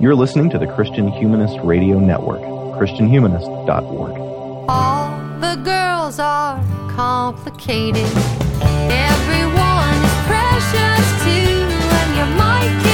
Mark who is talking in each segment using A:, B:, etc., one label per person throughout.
A: You're listening to the Christian Humanist Radio Network, ChristianHumanist.org.
B: All the girls are complicated. Everyone is precious too, and you might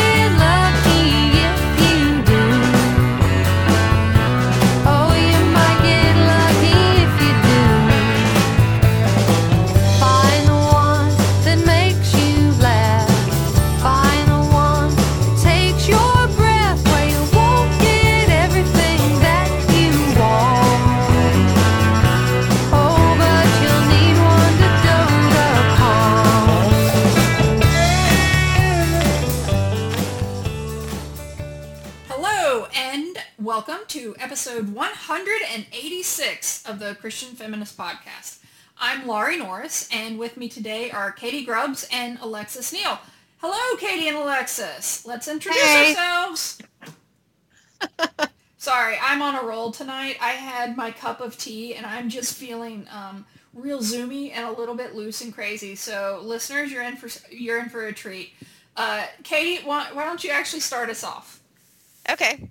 C: episode 186 of the Christian Feminist Podcast. I'm Laurie Norris, and with me today are Katie Grubbs and Alexis Neal. Hello, Katie and Alexis. Let's introduce
D: Hey.
C: ourselves. Sorry, I'm on a roll tonight. I had my cup of tea, and I'm just feeling um, real zoomy and a little bit loose and crazy. So, listeners, you're in for you're in for a treat. Uh, Katie, why, why don't you actually start us off?
D: Okay.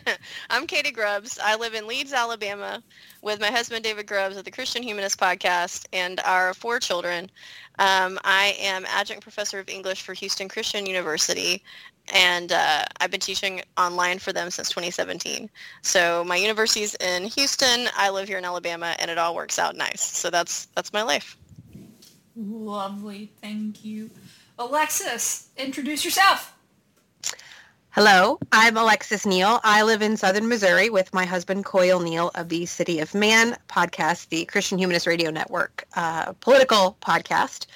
D: I'm Katie Grubbs. I live in Leeds, Alabama with my husband David Grubbs of the Christian Humanist Podcast and our four children. Um, I am adjunct professor of English for Houston Christian University and uh, I've been teaching online for them since 2017. So my university's in Houston, I live here in Alabama, and it all works out nice. So that's that's my life.
C: Lovely, thank you. Alexis, introduce yourself.
E: Hello, I'm Alexis Neal. I live in southern Missouri with my husband Coyle Neal of the City of Man podcast, the Christian Humanist Radio Network uh, political podcast.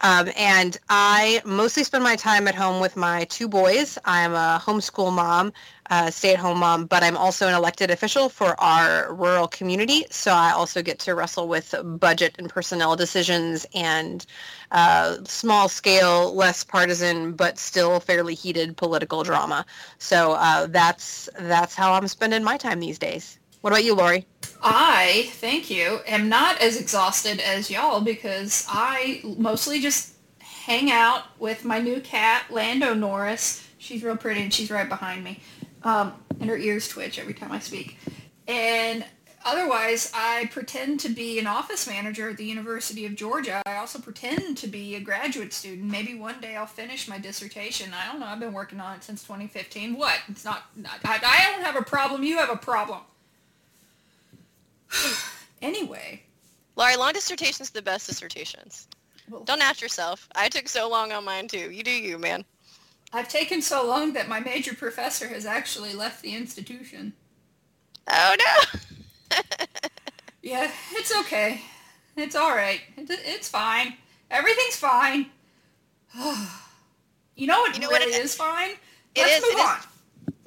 E: Um, and I mostly spend my time at home with my two boys. I'm a homeschool mom, uh, stay-at-home mom, but I'm also an elected official for our rural community. So I also get to wrestle with budget and personnel decisions and uh, small-scale, less partisan, but still fairly heated political drama. So uh, that's that's how I'm spending my time these days. What about you, Lori?
C: I, thank you, am not as exhausted as y'all because I mostly just hang out with my new cat, Lando Norris. She's real pretty and she's right behind me. Um, and her ears twitch every time I speak. And otherwise, I pretend to be an office manager at the University of Georgia. I also pretend to be a graduate student. Maybe one day I'll finish my dissertation. I don't know. I've been working on it since 2015. What? It's not, I, I don't have a problem. You have a problem. anyway,
D: Laurie, long dissertations are the best dissertations.
C: Well-
D: Don't ask yourself. I took so long on mine too. You do you, man.
C: I've taken so long that my major professor has actually left the institution.
D: Oh no.
C: Yeah, it's okay. It's all right. It, it's fine. Everything's fine. you know what
D: You know what
C: really
D: it-
C: is fine?
D: it
C: Let's
D: is-
C: move
D: it is-
C: on.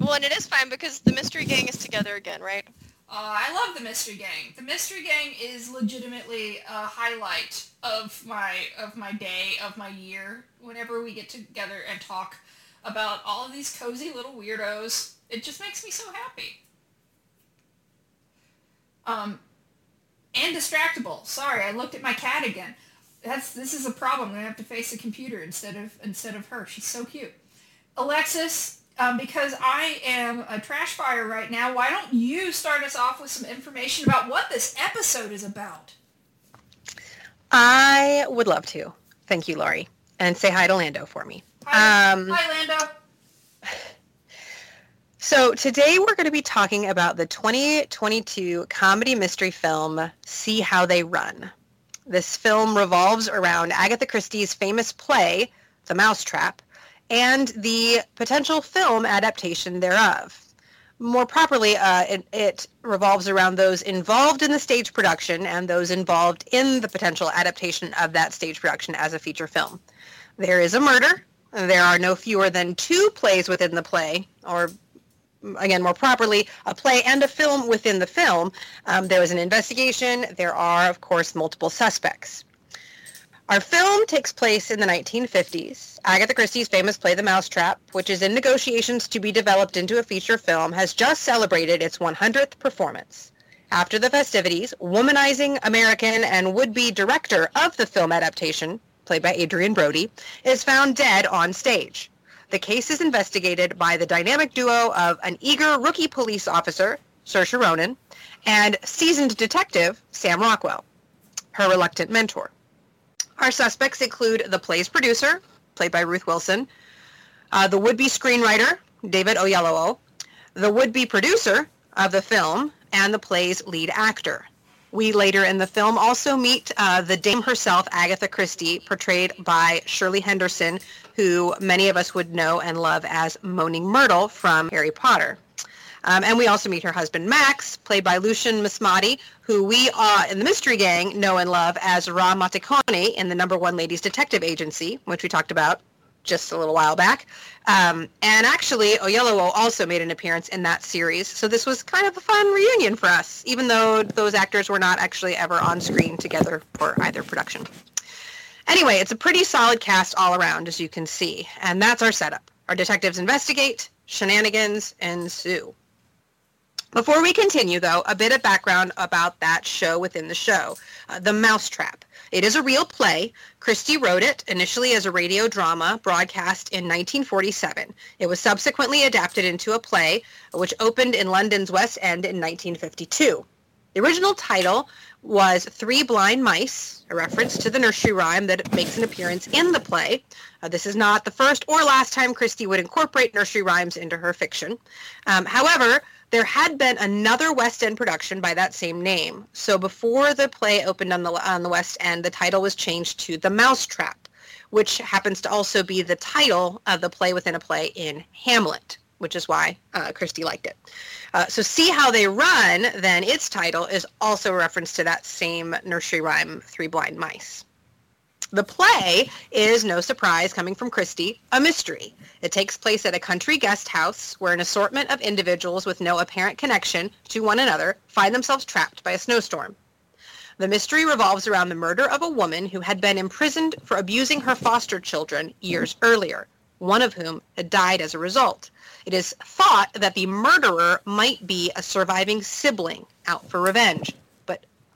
D: Well, and it is fine because the mystery gang is together again, right?
C: Uh, I love the Mystery Gang. The Mystery Gang is legitimately a highlight of my of my day, of my year. Whenever we get together and talk about all of these cozy little weirdos, it just makes me so happy. Um, and distractible. Sorry, I looked at my cat again. That's this is a problem. I'm have to face the computer instead of instead of her. She's so cute. Alexis, um, because I am a trash fire right now, why don't you start us off with some information about what this episode is about?
E: I would love to. Thank you, Laurie. And say hi to Lando for me.
C: Hi,
E: Um,
C: hi Lando.
E: So today we're going to be talking about the 2022 comedy mystery film See How They Run. This film revolves around Agatha Christie's famous play, The Mousetrap, and the potential film adaptation thereof. More properly, uh, it, it revolves around those involved in the stage production and those involved in the potential adaptation of that stage production as a feature film. There is a murder. There are no fewer than two plays within the play, or again, more properly, a play and a film within the film. Um, there is an investigation. There are, of course, multiple suspects. Our film takes place in the 1950s. Agatha Christie's famous play The Mousetrap, which is in negotiations to be developed into a feature film, has just celebrated its 100th performance. After the festivities, womanizing American and would-be director of the film adaptation, played by Adrien Brody, is found dead on stage. The case is investigated by the dynamic duo of an eager rookie police officer, Saoirse Ronan, and seasoned detective, Sam Rockwell, her reluctant mentor. Our suspects include the play's producer, played by Ruth Wilson, uh, the would-be screenwriter, David Oyelowo, the would-be producer of the film, and the play's lead actor. We later in the film also meet uh, the dame herself, Agatha Christie, portrayed by Shirley Henderson, who many of us would know and love as Moaning Myrtle from Harry Potter. Um, and we also meet her husband, Max, played by Lucian Msamati, who we uh, in the Mystery Gang know and love as Ra in the number one ladies detective agency, which we talked about just a little while back. Um, and actually, Oyelowo also made an appearance in that series. So this was kind of a fun reunion for us, even though those actors were not actually ever on screen together for either production. Anyway, it's a pretty solid cast all around, as you can see. And that's our setup. Our detectives investigate, shenanigans ensue. Before we continue, though, a bit of background about that show within the show, uh, The Mousetrap. It is a real play. Christie wrote it initially as a radio drama broadcast in 1947. It was subsequently adapted into a play, which opened in London's West End in 1952. The original title was Three Blind Mice, a reference to the nursery rhyme that makes an appearance in the play. Uh, this is not the first or last time Christie would incorporate nursery rhymes into her fiction. Um, however, there had been another West End production by that same name. So before the play opened on the on the West End, the title was changed to The Mousetrap, which happens to also be the title of the play within a play in Hamlet, which is why uh, Christie liked it. Uh, so see how they run. Then its title is also a reference to that same nursery rhyme, Three Blind Mice. The play is, no surprise, coming from Christie, a mystery. It takes place at a country guest house where an assortment of individuals with no apparent connection to one another find themselves trapped by a snowstorm. The mystery revolves around the murder of a woman who had been imprisoned for abusing her foster children years earlier, one of whom had died as a result. It is thought that the murderer might be a surviving sibling out for revenge.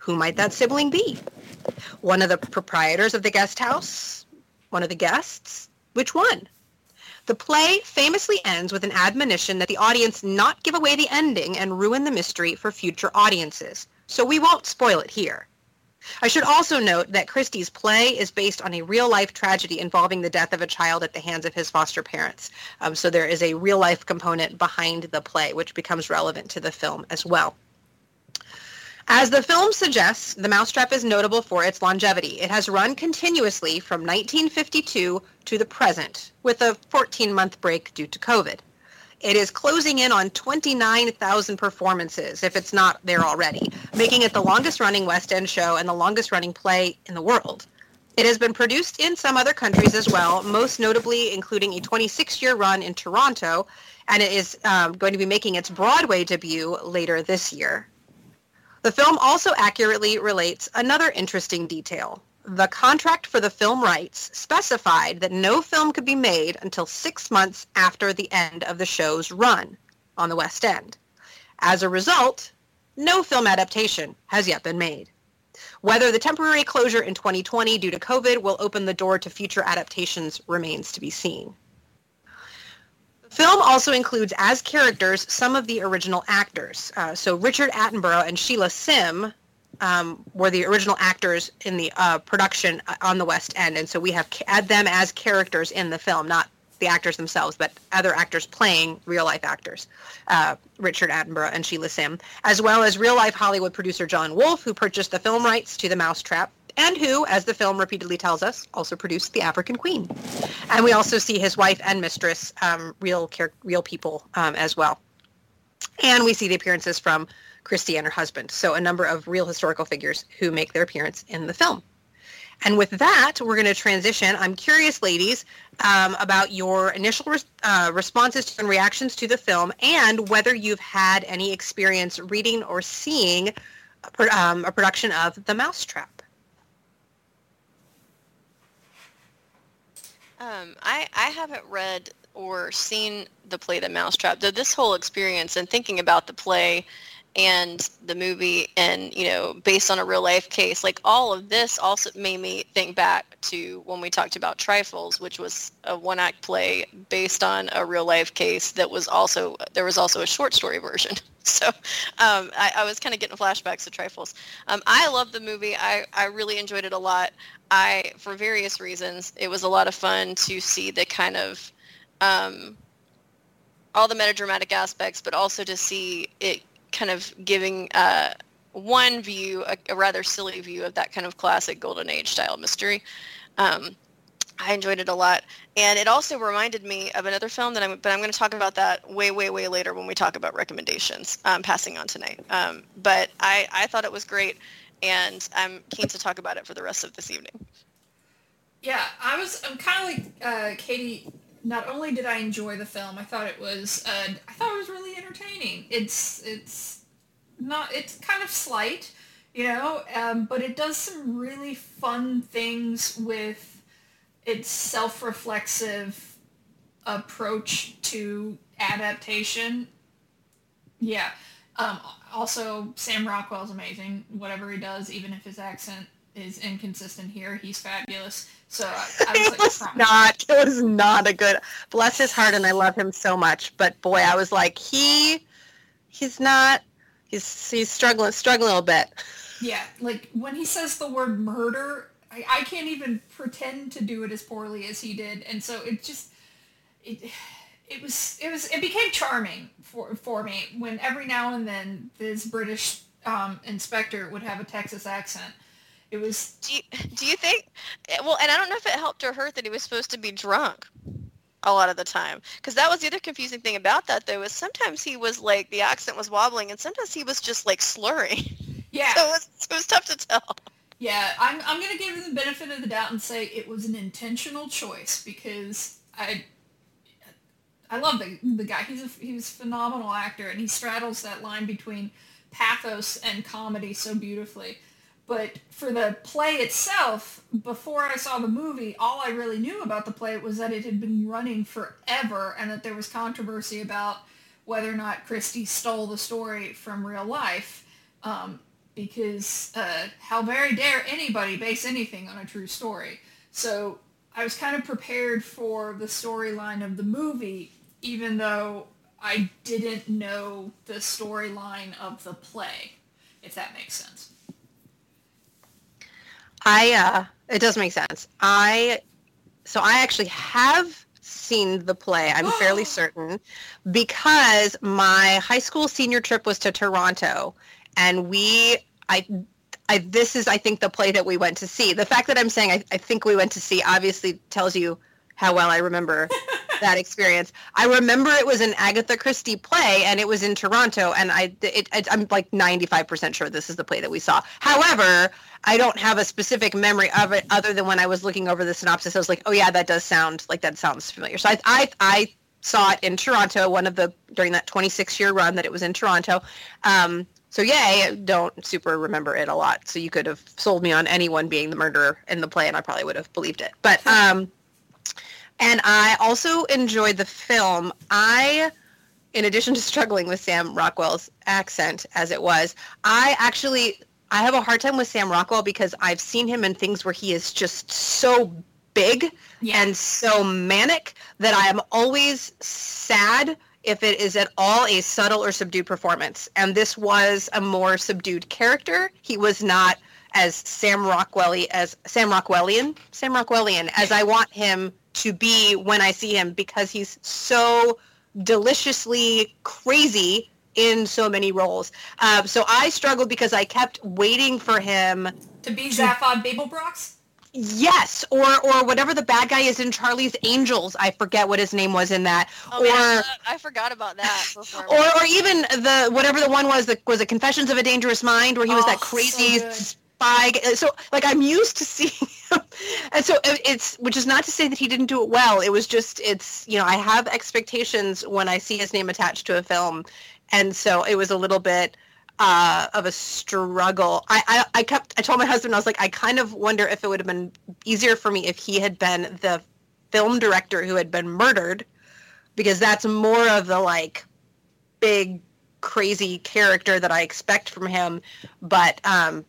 E: Who might that sibling be? One of the proprietors of the guest house? One of the guests? Which one? The play famously ends with an admonition that the audience not give away the ending and ruin the mystery for future audiences. So we won't spoil it here. I should also note that Christie's play is based on a real-life tragedy involving the death of a child at the hands of his foster parents. Um, so there is a real-life component behind the play, which becomes relevant to the film as well. As the film suggests, The Mousetrap is notable for its longevity. It has run continuously from 1952 to the present, with a 14-month break due to COVID. It is closing in on 29,000 performances, if it's not there already, making it the longest-running West End show and the longest-running play in the world. It has been produced in some other countries as well, most notably including a 26-year run in Toronto, and it is um, going to be making its Broadway debut later this year. The film also accurately relates another interesting detail. The contract for the film rights specified that no film could be made until six months after the end of the show's run on the West End. As a result, no film adaptation has yet been made. Whether the temporary closure in 2020 due to COVID will open the door to future adaptations remains to be seen. The film also includes as characters some of the original actors. Uh, so Richard Attenborough and Sheila Sim um, were the original actors in the uh, production on the West End, and so we have ca- them as characters in the film, not the actors themselves, but other actors playing real life actors, uh, Richard Attenborough and Sheila Sim, as well as real life Hollywood producer John Woolf, who purchased the film rights to The Mousetrap, and who, as the film repeatedly tells us, also produced The African Queen. And we also see his wife and mistress, um, real char- real people um, as well. And we see the appearances from Christie and her husband, so a number of real historical figures who make their appearance in the film. And with that, we're going to transition. I'm curious, ladies, um, about your initial uh, responses and reactions to the film and whether you've had any experience reading or seeing a, pro- um, a production of The Mousetrap.
D: Um, I, I haven't read or seen the play The Mousetrap, though this whole experience and thinking about the play and the movie and you know based on a real life case like all of this also made me think back to when we talked about trifles which was a one act play based on a real life case that was also there was also a short story version. So um, I, I, was kind of getting flashbacks to trifles. Um, i love the movie. I, I really enjoyed it a lot. I for various reasons it was a lot of fun to see the kind of um, all the metadramatic aspects, but also to see it kind of giving uh, one view, a, a, rather silly view of that kind of classic golden age style mystery. Um, I enjoyed it a lot, and it also reminded me of another film that I'm. But I'm going to talk about that way, way, way later when we talk about recommendations. Um, passing on tonight, um, but I I thought it was great, and I'm keen to talk about it for the rest of this evening.
C: Yeah, I was. I'm kind of like uh, Katie not only did I enjoy the film, I thought it was uh, I thought it was really entertaining. It's it's not it's kind of slight, you know, um, but it does some really fun things with its self-reflexive approach to adaptation. Yeah. Um, also, Sam Rockwell's amazing. Whatever he does, even if his accent is inconsistent here, he's fabulous. So I, I was,
E: it
C: like,
E: was not. It was not a good. Bless his heart, and I love him so much. But boy, I was like, he, he's not. He's he's struggling struggling a little bit.
C: Yeah, like when he says the word murder, I, I can't even pretend to do it as poorly as he did, and so it just it it was it was it became charming for for me when every now and then this British um, inspector would have a Texas accent it was.
D: Do you, do you think? Eh, well, and I don't know if it helped or hurt that he was supposed to be drunk a lot of the time because that was the other confusing thing about that though is sometimes he was like the accent was wobbling and sometimes he was just like slurring
C: yeah
D: so it was, it was tough to tell
C: yeah i'm, I'm going to give him the benefit of the doubt and say it was an intentional choice because i i love the, the guy he's a he's a phenomenal actor and he straddles that line between pathos and comedy so beautifully but for the play itself, before I saw the movie, all I really knew about the play was that it had been running forever and that there was controversy about whether or not Christie stole the story from real life. Um, because uh, how very dare anybody base anything on a true story? So I was kind of prepared for the storyline of the movie, even though I didn't know the storyline of the play, if that makes sense.
E: I uh it does make sense. I so I actually have seen the play. I'm fairly certain because my high school senior trip was to Toronto and we I I this is I think the play that we went to see. The fact that I'm saying I, I think we went to see obviously tells you how well I remember that experience. I remember it was an Agatha Christie play and it was in Toronto and I it, it, I'm like 95% sure this is the play that we saw. However, I don't have a specific memory of it other than when I was looking over the synopsis I was like, "Oh yeah, that does sound like that sounds familiar." So I I, I saw it in Toronto one of the during that 26 year run that it was in Toronto. Um, so yay, don't super remember it a lot. So you could have sold me on anyone being the murderer in the play and I probably would have believed it. But um and I also enjoyed the film. I, in addition to struggling with Sam Rockwell's accent as it was, I actually I have a hard time with Sam Rockwell because I've seen him in things where he is just so big yeah. and so manic that I am always sad if it is at all a subtle or subdued performance. And this was a more subdued character. He was not as Sam Rockwelly as Sam Rockwellian, Sam Rockwellian as I want him to be when I see him because he's so deliciously crazy in so many roles. Um, so I struggled because I kept waiting for him
C: to be Zaphod Beeblebrox.
E: Yes, or or whatever the bad guy is in Charlie's Angels. I forget what his name was in that.
D: Oh, or yeah, I forgot about that.
E: Or or even the whatever the one was that was the Confessions of a Dangerous Mind, where he was oh, that crazy so spy. So like I'm used to seeing him. And so it's which is not to say that he didn't do it well. It was just it's you know i have expectations when i see his name attached to a film. And so it was a little bit uh, of a struggle. I, I i kept i told my husband i was like i kind of wonder if it would have been easier for me if he had been the film director who had been murdered because that's more of the like big crazy character that I expect from him, but um,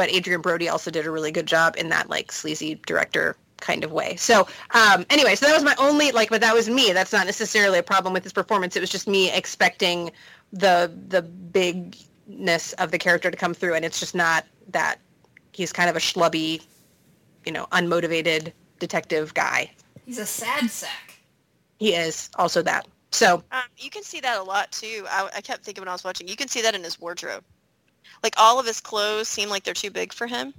E: but Adrien Brody also did a really good job in that like sleazy director kind of way. So um, anyway, so that was my only like, but that was me. That's not necessarily a problem with his performance. It was just me expecting the the bigness of the character to come through, and it's just not that. He's kind of a schlubby, you know, unmotivated detective guy.
C: He's a sad sack.
E: He is also that. So
D: Um, you can see that a lot too. I, I kept thinking when I was watching, you can see that in his wardrobe. Like all of his clothes seem like they're too big for him.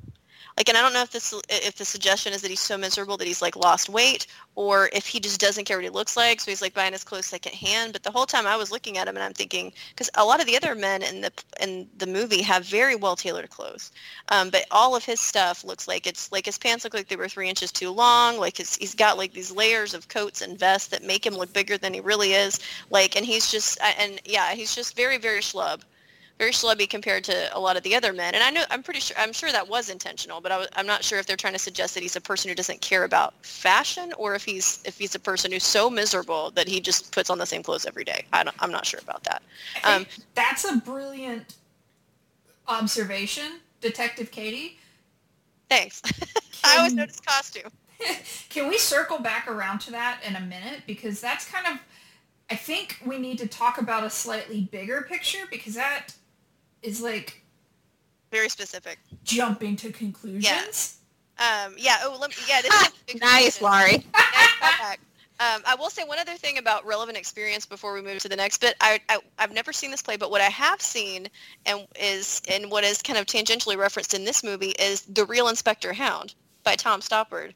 D: Like, and I don't know if this if the suggestion is that he's so miserable that he's like lost weight, or if he just doesn't care what he looks like, so he's like buying his clothes secondhand. But the whole time I was looking at him and I'm thinking, because a lot of the other men in the in the movie have very well tailored clothes, um, but all of his stuff looks like it's like his pants look like they were three inches too long. Like his, he's got like these layers of coats and vests that make him look bigger than he really is. Like, and he's just and yeah, he's just very very schlub very schlubby compared to a lot of the other men. And I know I'm pretty sure I'm sure that was intentional, but I am not sure if they're trying to suggest that he's a person who doesn't care about fashion or if he's if he's a person who's so miserable that he just puts on the same clothes every day. I don't, I'm not sure about that. Um,
C: that's a brilliant observation, Detective Katie.
D: Thanks. I always notice costume.
C: Can we circle back around to that in a minute? Because that's kind of, I think we need to talk about a slightly bigger picture because that is like
D: Very specific.
C: jumping to conclusions. Yeah.
D: Um, yeah. Oh, let me, yeah. This is a
E: nice. Laurie.
D: Nice. Um, I will say one other thing about relevant experience before we move to the next bit. I, I I've never seen this play, but what I have seen and is and what is kind of tangentially referenced in this movie is the Real Inspector Hound by Tom Stoppard,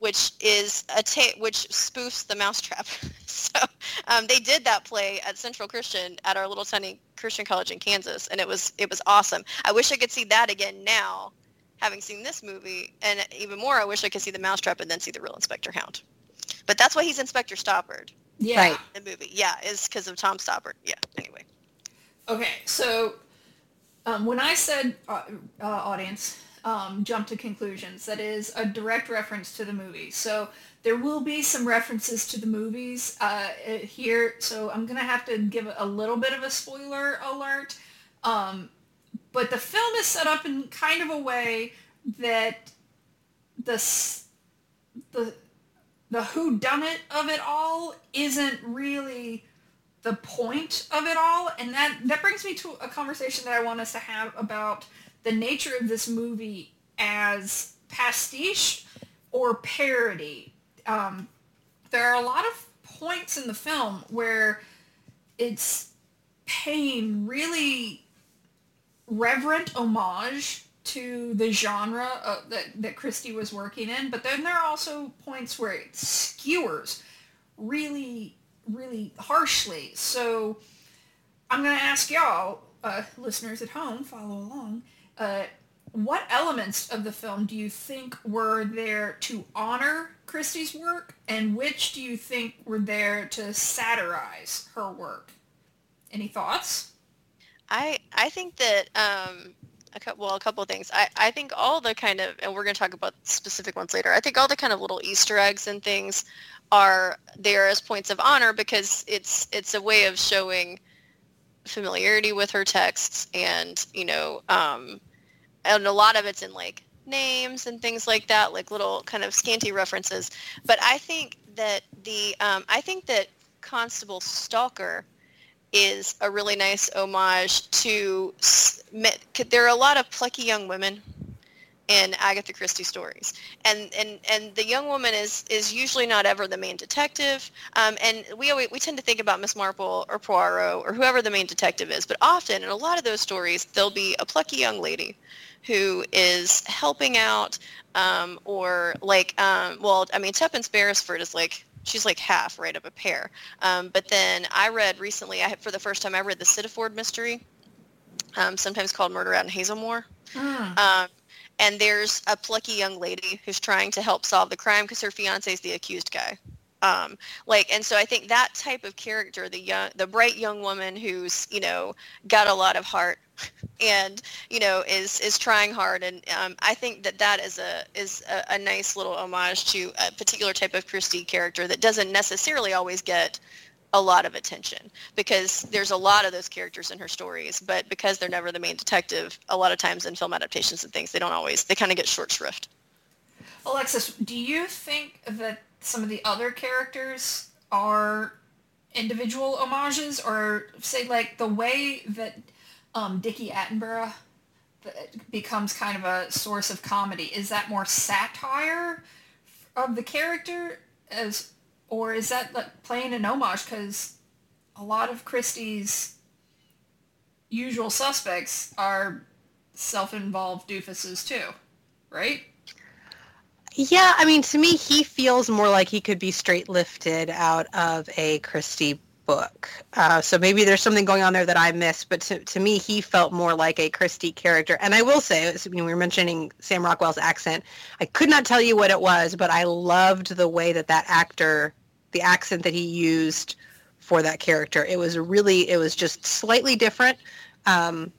D: which is a ta- which spoofs the Mousetrap. so um, they did that play at Central Christian at our little tiny Christian college in Kansas, and it was it was awesome. I wish I could see that again now, having seen this movie, and even more, I wish I could see the Mousetrap and then see the Real Inspector Hound. But that's why he's Inspector Stoppard
C: Yeah.
E: Right.
D: the movie. Yeah, is because of Tom Stoppard. Yeah. Anyway.
C: Okay, so um, when I said uh, uh, audience um, jump to conclusions, that is a direct reference to the movie. So there will be some references to the movies uh, uh, here. So I'm gonna have to give a little bit of a spoiler alert. Um, but the film is set up in kind of a way that the the the who done it of it all isn't really the point of it all and that that brings me to a conversation that i want us to have about the nature of this movie as pastiche or parody um, there are a lot of points in the film where it's paying really reverent homage to the genre uh, that, that Christie was working in, but then there are also points where it skewers really, really harshly. So I'm going to ask y'all, uh, listeners at home, follow along, uh, what elements of the film do you think were there to honor Christie's work, and which do you think were there to satirize her work? Any thoughts?
D: I I think that um a couple well a couple of things. I I think all the kind of and we're going to talk about specific ones later. I think all the kind of little Easter eggs and things are there as points of honor because it's it's a way of showing familiarity with her texts and you know um and a lot of it's in like names and things like that like little kind of scanty references. But i think that the um, i think that constable stalker is a really nice homage to there are a lot of plucky young women in Agatha Christie stories, and and and the young woman is is usually not ever the main detective, um, and we always, we tend to think about Miss Marple or Poirot or whoever the main detective is, but often in a lot of those stories there'll be a plucky young lady who is helping out, um, or like um, well I mean Tuppence Beresford is like she's like half right of a pair, um, but then I read recently I for the first time I read the Sitaford mystery, um, sometimes called Murder Out in Hazelmoor. Um, and there's a plucky young lady who's trying to help solve the crime because her fiance is the accused guy. Um, like, and so I think that type of character, the young, the bright young woman who's, you know, got a lot of heart and, you know, is, is trying hard. And um, I think that that is a, is a, a nice little homage to a particular type of Christie character that doesn't necessarily always get a lot of attention because there's a lot of those characters in her stories, but because they're never the main detective, a lot of times in film adaptations and things, they don't always, they kind of get short shrift.
C: Alexis, do you think that some of the other characters are individual homages, or say like the way that um, Dickie Attenborough becomes kind of a source of comedy? Is that more satire of the character, as or is that like playing an homage? Because a lot of Christie's usual suspects are self-involved doofuses too, right?
E: Yeah, I mean, to me, he feels more like he could be straight lifted out of a Christie book. Uh, so maybe there's something going on there that I missed, but to, to me, he felt more like a Christie character. And I will say, as, you know, we were mentioning Sam Rockwell's accent. I could not tell you what it was, but I loved the way that that actor, the accent that he used for that character. It was really, it was just slightly different. Um,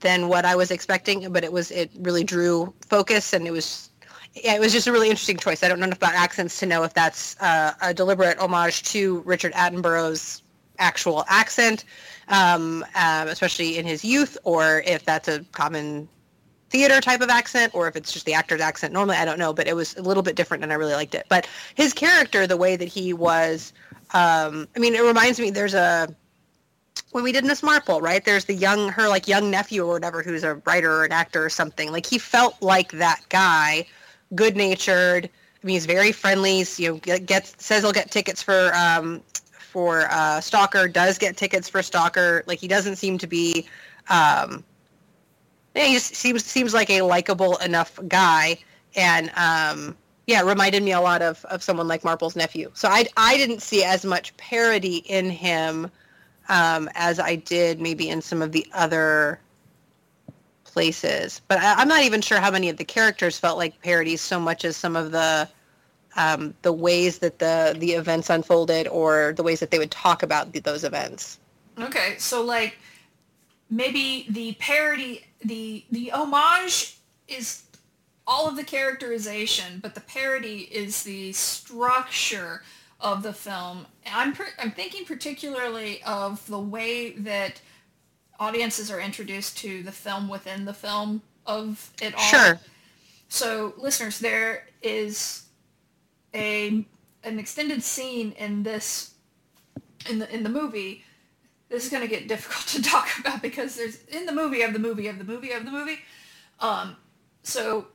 E: than what I was expecting, but it was it really drew focus and it was yeah, it was just a really interesting choice. I don't know enough about accents to know if that's uh, a deliberate homage to Richard Attenborough's actual accent, um, um, especially in his youth, or if that's a common theater type of accent, or if it's just the actor's accent. Normally, I don't know, but it was a little bit different, and I really liked it. But his character, the way that he was, um, I mean, it reminds me. There's a when we did Miss Marple, right? There's the young, her like young nephew or whatever, who's a writer or an actor or something. Like he felt like that guy, good natured. I mean, he's very friendly. He's, you know, get, gets says he'll get tickets for um, for uh, Stalker. Does get tickets for Stalker. Like he doesn't seem to be. Um, yeah, he seems seems like a likable enough guy, and um, yeah, reminded me a lot of of someone like Marple's nephew. So I I didn't see as much parody in him um, as I did maybe in some of the other places. But I, I'm not even sure how many of the characters felt like parodies so much as some of the um, the ways that the the events unfolded or the ways that they would talk about the, those events.
C: Okay, so like maybe the parody, the the homage is all of the characterization, but the parody is the structure of the film. I'm per- I'm thinking particularly of the way that audiences are introduced to the film within the film of it all.
E: Sure.
C: So, listeners, there is a an extended scene in this in the in the movie. This is going to get difficult to talk about because there's in the movie of the movie of the movie of the movie. Um, so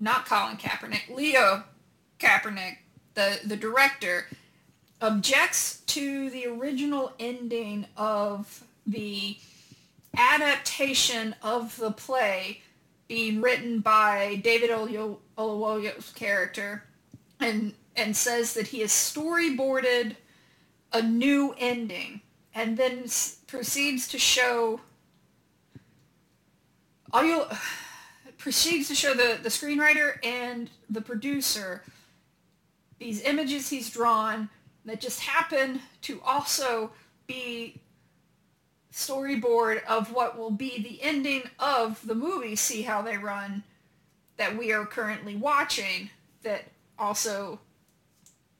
C: not Colin Kaepernick, Leo Köpernick, the the director, objects to the original ending of the adaptation of the play being written by David Olu- Oluwoyo's character and and says that he has storyboarded a new ending and then s- proceeds to show audio proceeds to show the, the screenwriter and the producer these images he's drawn that just happen to also be storyboard of what will be the ending of the movie See How They Run that we are currently watching that also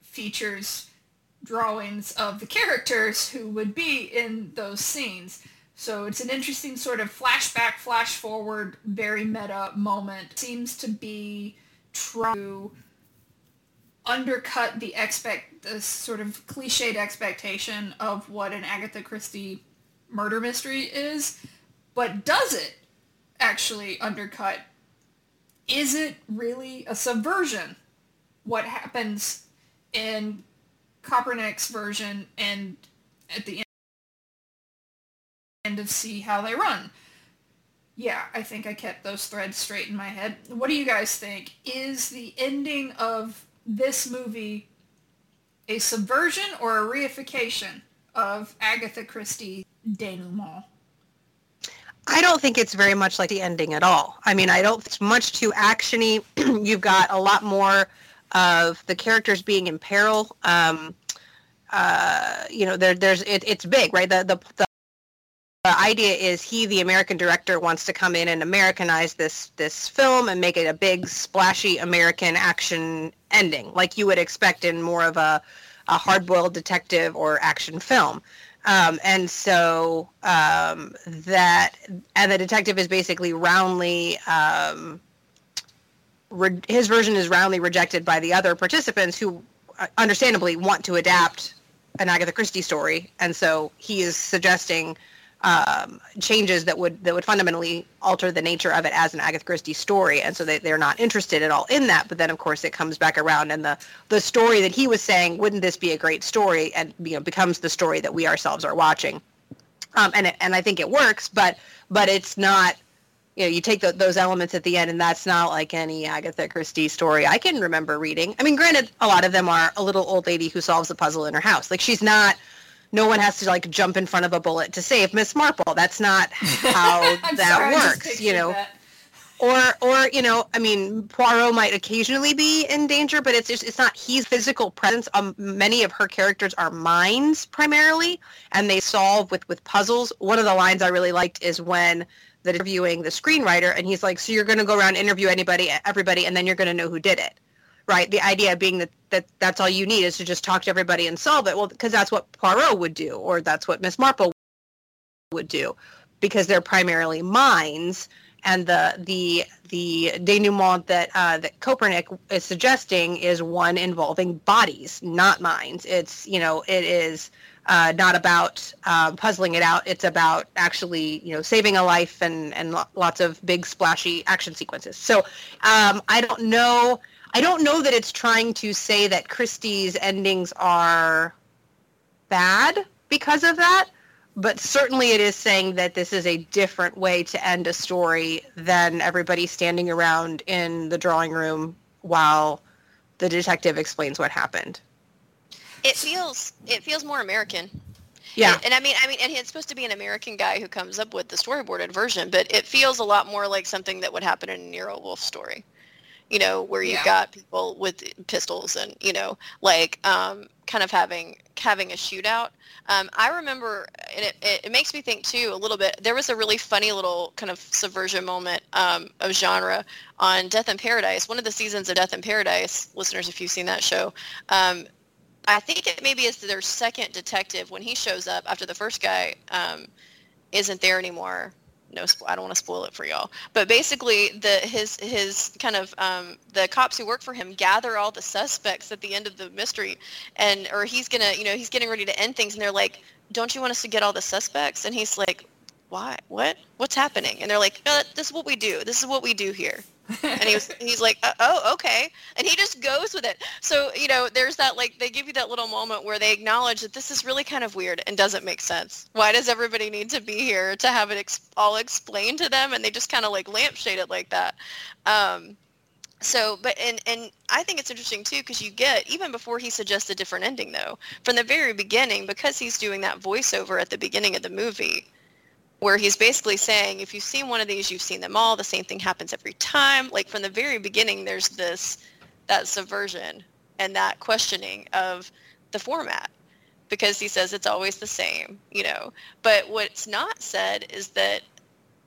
C: features drawings of the characters who would be in those scenes. So it's an interesting sort of flashback, flash forward, very meta moment. Seems to be trying to undercut the expect the sort of cliched expectation of what an Agatha Christie murder mystery is, but does it actually undercut? Is it really a subversion? What happens in Köpernick's version and at the end of See How They Run? Yeah, I think I kept those threads straight in my head. What do you guys think? Is the ending of this movie a subversion or a reification of Agatha Christie denouement?
E: I don't think it's very much like the ending at all. I mean, I don't. It's much too actiony. You've got a lot more of the characters being in peril. Um, uh, you know, there, there's it, it's big, right? The, the the the idea is he, the American director, wants to come in and Americanize this this film and make it a big, splashy American action ending, like you would expect in more of a a hard-boiled detective or action film. Um, and so um, that and the detective is basically roundly um, re- his version is roundly rejected by the other participants who uh, understandably want to adapt an Agatha Christie story, and so he is suggesting um, changes that would that would fundamentally alter the nature of it as an Agatha Christie story, and so they, they're not interested at all in that. But then, of course, it comes back around, and the the story that he was saying, wouldn't this be a great story, and you know, becomes the story that we ourselves are watching, um, and it, and I think it works, but but it's not. You know, you take the, those elements at the end, and that's not like any Agatha Christie story I can remember reading. I mean, granted, a lot of them are a little old lady who solves a puzzle in her house. Like she's not no one has to like jump in front of a bullet to save Miss Marple. That's not how that
C: sorry,
E: works, you know.
C: that.
E: Or or you know, I mean, Poirot might occasionally be in danger, but it's just it's not he's physical presence. Um, many of her characters are minds primarily, and they solve with with puzzles. One of the lines I really liked is when the interviewing the screenwriter, and he's like, "So you're going to go around interview anybody, everybody, and then you're going to know who did it." Right? The idea being that, that that's all you need is to just talk to everybody and solve it. Well, because that's what Poirot would do, or that's what Miss Marple would do, because they're primarily minds. And the the the denouement that uh, that Köpernick is suggesting is one involving bodies, not minds. It's you know it is uh, not about um, puzzling it out. It's about actually you know saving a life and and lots of big splashy action sequences. So um, I don't know. I don't know that it's trying to say that Christie's endings are bad because of that, but certainly it is saying that this is a different way to end a story than everybody standing around in the drawing room while the detective explains what happened.
D: It feels it feels more American.
E: Yeah.
D: And, and I mean, I mean, and it's supposed to be an American guy who comes up with the storyboarded version, but it feels a lot more like something that would happen in a Nero Wolfe story. You know, where you've
C: Yeah.
D: got people with pistols and you know, like um, kind of having having a shootout. Um, I remember, and it, it, it makes me think too a little bit. There was a really funny little kind of subversion moment um, of genre on Death in Paradise. One of the seasons of Death in Paradise, listeners, if you've seen that show, um, I think it maybe is their second detective when he shows up after the first guy um, isn't there anymore. No, I don't want to spoil it for y'all. But basically, the his his kind of um, the cops who work for him gather all the suspects at the end of the mystery, and or he's gonna you know he's getting ready to end things, and they're like, "Don't you want us to get all the suspects?" And he's like, "Why? What? What's happening?" And they're like, "No, this is what we do. This is what we do here." And he was he's like uh, oh okay. And he just goes with it. So you know there's that like they give you that little moment where they acknowledge that this is really kind of weird and doesn't make sense. Why does everybody need to be here to have it ex- all explained to them? And they just kind of like lampshade it like that. Um so but and and i think it's interesting too because you get even before he suggests a different ending though from the very beginning because he's doing that voiceover at the beginning of the movie where he's basically saying if you've seen one of these you've seen them all. The same thing happens every time. Like from the very beginning there's this that subversion and that questioning of the format because he says it's always the same you know. But what's not said is that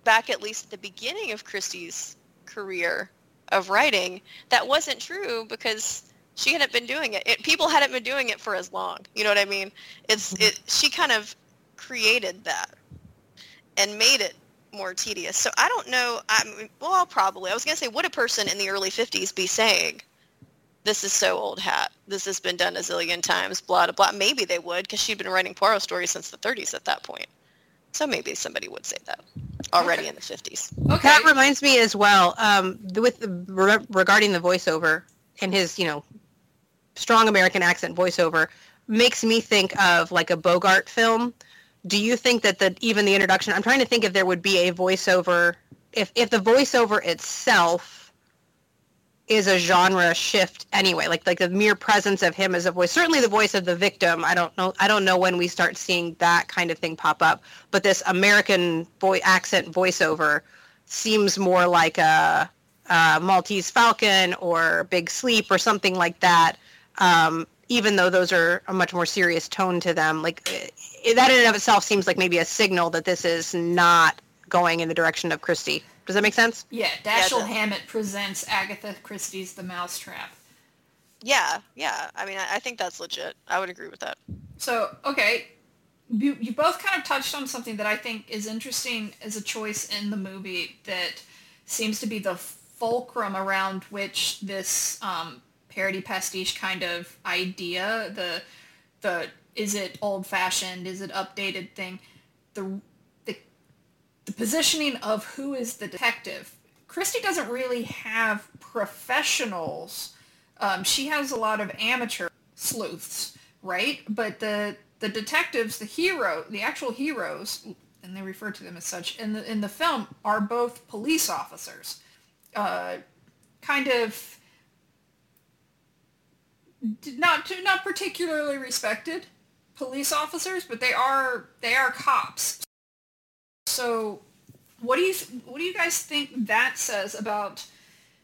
D: back at least at the beginning of christie's career of writing that wasn't true because she hadn't been doing it. it people hadn't been doing it for as long. You know what i mean? It's mm-hmm. it she kind of created that and made it more tedious. So I don't know. I mean, well, probably. I was going to say, would a person in the early 50s be saying, this is so old hat. This has been done a zillion times, blah, blah, blah. Maybe they would because she'd been writing Poirot stories since the 30s at that point. So maybe somebody would say that already
C: Okay.
D: in the 50s.
C: Okay.
E: That reminds me as well, um, with the, re- regarding the voiceover and his, you know, strong American accent voiceover makes me think of like a Bogart film. Do you think that the even the introduction? I'm trying to think if there would be a voiceover if if the voiceover itself is a genre shift anyway, like like the mere presence of him as a voice. Certainly the voice of the victim. I don't know. I don't know when we start seeing that kind of thing pop up. But this American boy accent voiceover seems more like a, a Maltese Falcon or Big Sleep or something like that. Um, even though those are a much more serious tone to them, like eh, that in and of itself seems like maybe a signal that this is not going in the direction of Christie. Does that make sense?
C: Yeah,
D: Yeah,
C: Dashiell
D: the-
C: Hammett presents Agatha Christie's The Mousetrap.
D: Yeah, yeah. I mean, I, I think that's legit. I would agree with that.
C: So, okay, you, you both kind of touched on something that I think is interesting as a choice in the movie that seems to be the fulcrum around which this um, parody pastiche kind of idea, the the is it old fashioned, is it updated thing, the the the positioning of who is the detective. Christie doesn't really have professionals. Um, she has a lot of amateur sleuths, right? But the the detectives, the hero, the actual heroes, and they refer to them as such in the in the film, are both police officers. Uh, kind of not not particularly respected police officers, but they are they are cops. So, what do you what do you guys think that says about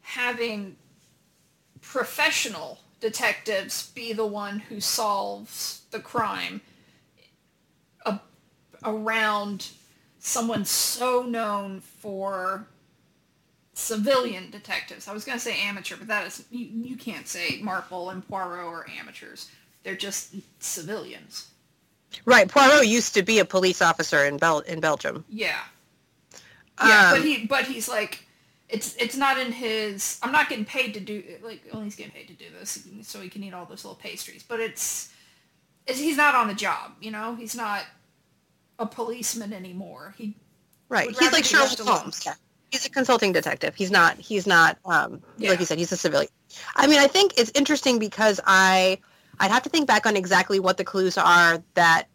C: having professional detectives be the one who solves the crime a- around someone so known for civilian detectives. I was going to say amateur, but that is you, you can't say Marple and Poirot are amateurs. They're just civilians.
E: Right. Poirot used to be a police officer in Bel in Belgium.
C: Yeah. Yeah,
E: Um,
C: but he but he's like it's it's not in his I'm not getting paid to do like well he's getting paid to do this so he can eat all those little pastries, but it's, it's he's not on the job, you know? He's not a policeman anymore. He
E: Right. He's like Sherlock. Holmes. Yeah. He's a consulting detective. He's not. He's not. Um,
C: Yeah.
E: Like you said, he's a civilian. I mean, I think it's interesting because I, I'd have to think back on exactly what the clues are that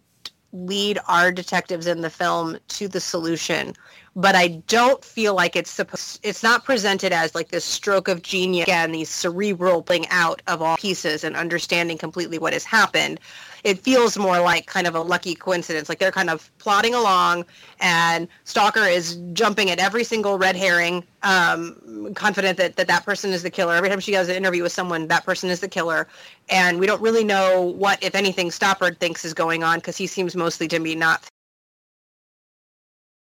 E: lead our detectives in the film to the solution. But I don't feel like it's supposed. It's not presented as like this stroke of genius again, these cerebral pulling out of all pieces and understanding completely what has happened. It feels more like kind of a lucky coincidence. Like they're kind of plodding along, and Stalker is jumping at every single red herring, um, confident that, that that person is the killer. Every time she has an interview with someone, that person is the killer. And we don't really know what, if anything, Stoppard thinks is going on because he seems mostly to be not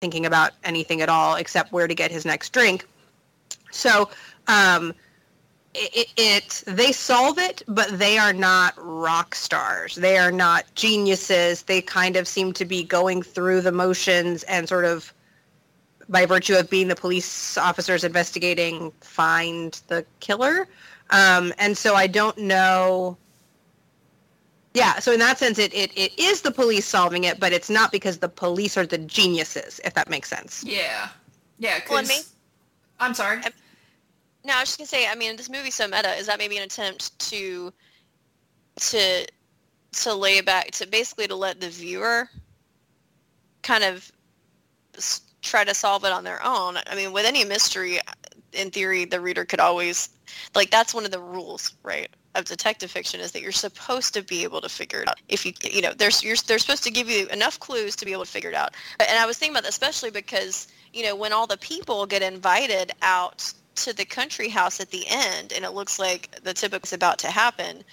E: thinking about anything at all except where to get his next drink. So um, it, it they solve it, but they are not rock stars. They are not geniuses. They kind of seem to be going through the motions and sort of by virtue of being the police officers investigating find the killer. Um, and so I don't know. Yeah, so in that sense, it, it, it is the police solving it, but it's not because the police are the geniuses, if that makes sense.
C: Yeah. Yeah,
D: Well,
C: cuz
D: may-
C: I'm sorry.
D: I- No, I was just gonna say. I mean, this movie's so meta. Is that maybe an attempt to to to lay back to basically to let the viewer kind of s- try to solve it on their own? I mean, with any mystery, in theory, the reader could always like that's one of the rules, right? Of detective fiction is that you're supposed to be able to figure it out. If you, you know, there's you're, they're supposed to give you enough clues to be able to figure it out. And I was thinking about that especially because you know when all the people get invited out to the country house at the end, and it looks like the typical is about to happen.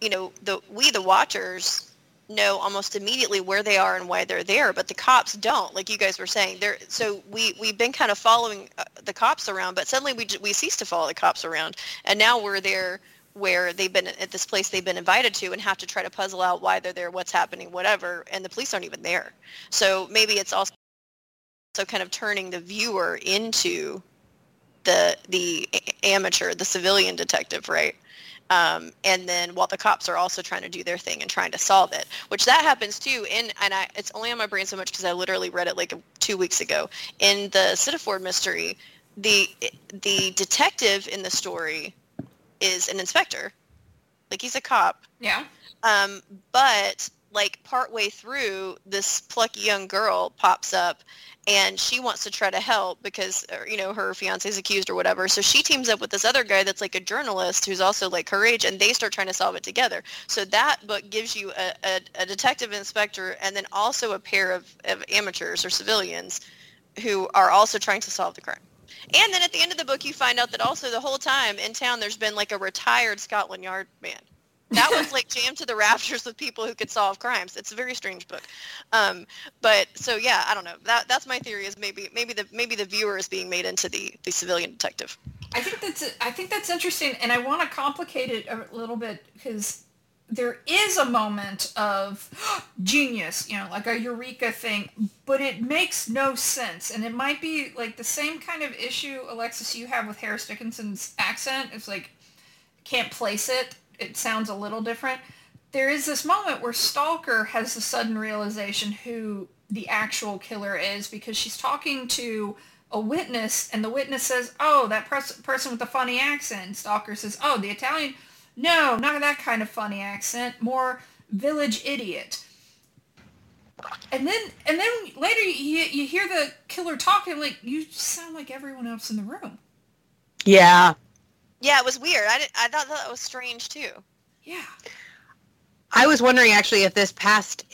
D: You know, the we the watchers know almost immediately where they are and why they're there, but the cops don't. Like you guys were saying, they're so we we've been kind of following uh, the cops around, but suddenly we we cease to follow the cops around, and now we're there where they've been at this place they've been invited to and have to try to puzzle out why they're there, what's happening, whatever, and the police aren't even there. So maybe it's also so kind of turning the viewer into the the amateur, the civilian detective, right? Um, and then while the cops are also trying to do their thing and trying to solve it, which that happens too. In and I, it's only on my brain so much because I literally read it like two weeks ago. In the Sittaford mystery, the the detective in the story is an inspector, like he's a cop,
C: Yeah.
D: um, but like partway through, this plucky young girl pops up, and she wants to try to help because uh, you know her fiance is accused or whatever. So she teams up with this other guy that's like a journalist who's also like her age, and they start trying to solve it together. So that book gives you a, a, a detective inspector, and then also a pair of, of amateurs or civilians who are also trying to solve the crime. And then at the end of the book, you find out that also the whole time in town, there's been like a retired Scotland Yard man. That was like jammed to the rafters with people who could solve crimes. It's a very strange book. Um, but so yeah, I don't know. That that's my theory is maybe maybe the maybe the viewer is being made into the the civilian detective.
C: I think that's I think that's interesting, and I want to complicate it a little bit because there is a moment of genius, you know, like a eureka thing, but it makes no sense, and it might be like the same kind of issue, Alexis, you have with Harris Dickinson's accent. It's like can't place it. It sounds a little different. There is this moment where Stalker has a sudden realization who the actual killer is because she's talking to a witness and the witness says, oh, that pers- person with the funny accent. And Stalker says, oh, the Italian. No, not that kind of funny accent. More village idiot. And then, and then later you, you hear the killer talking like you sound like everyone else in the room.
E: Yeah.
D: Yeah, it was weird. I, did, I thought that was strange too.
C: Yeah.
E: I was wondering actually if this passed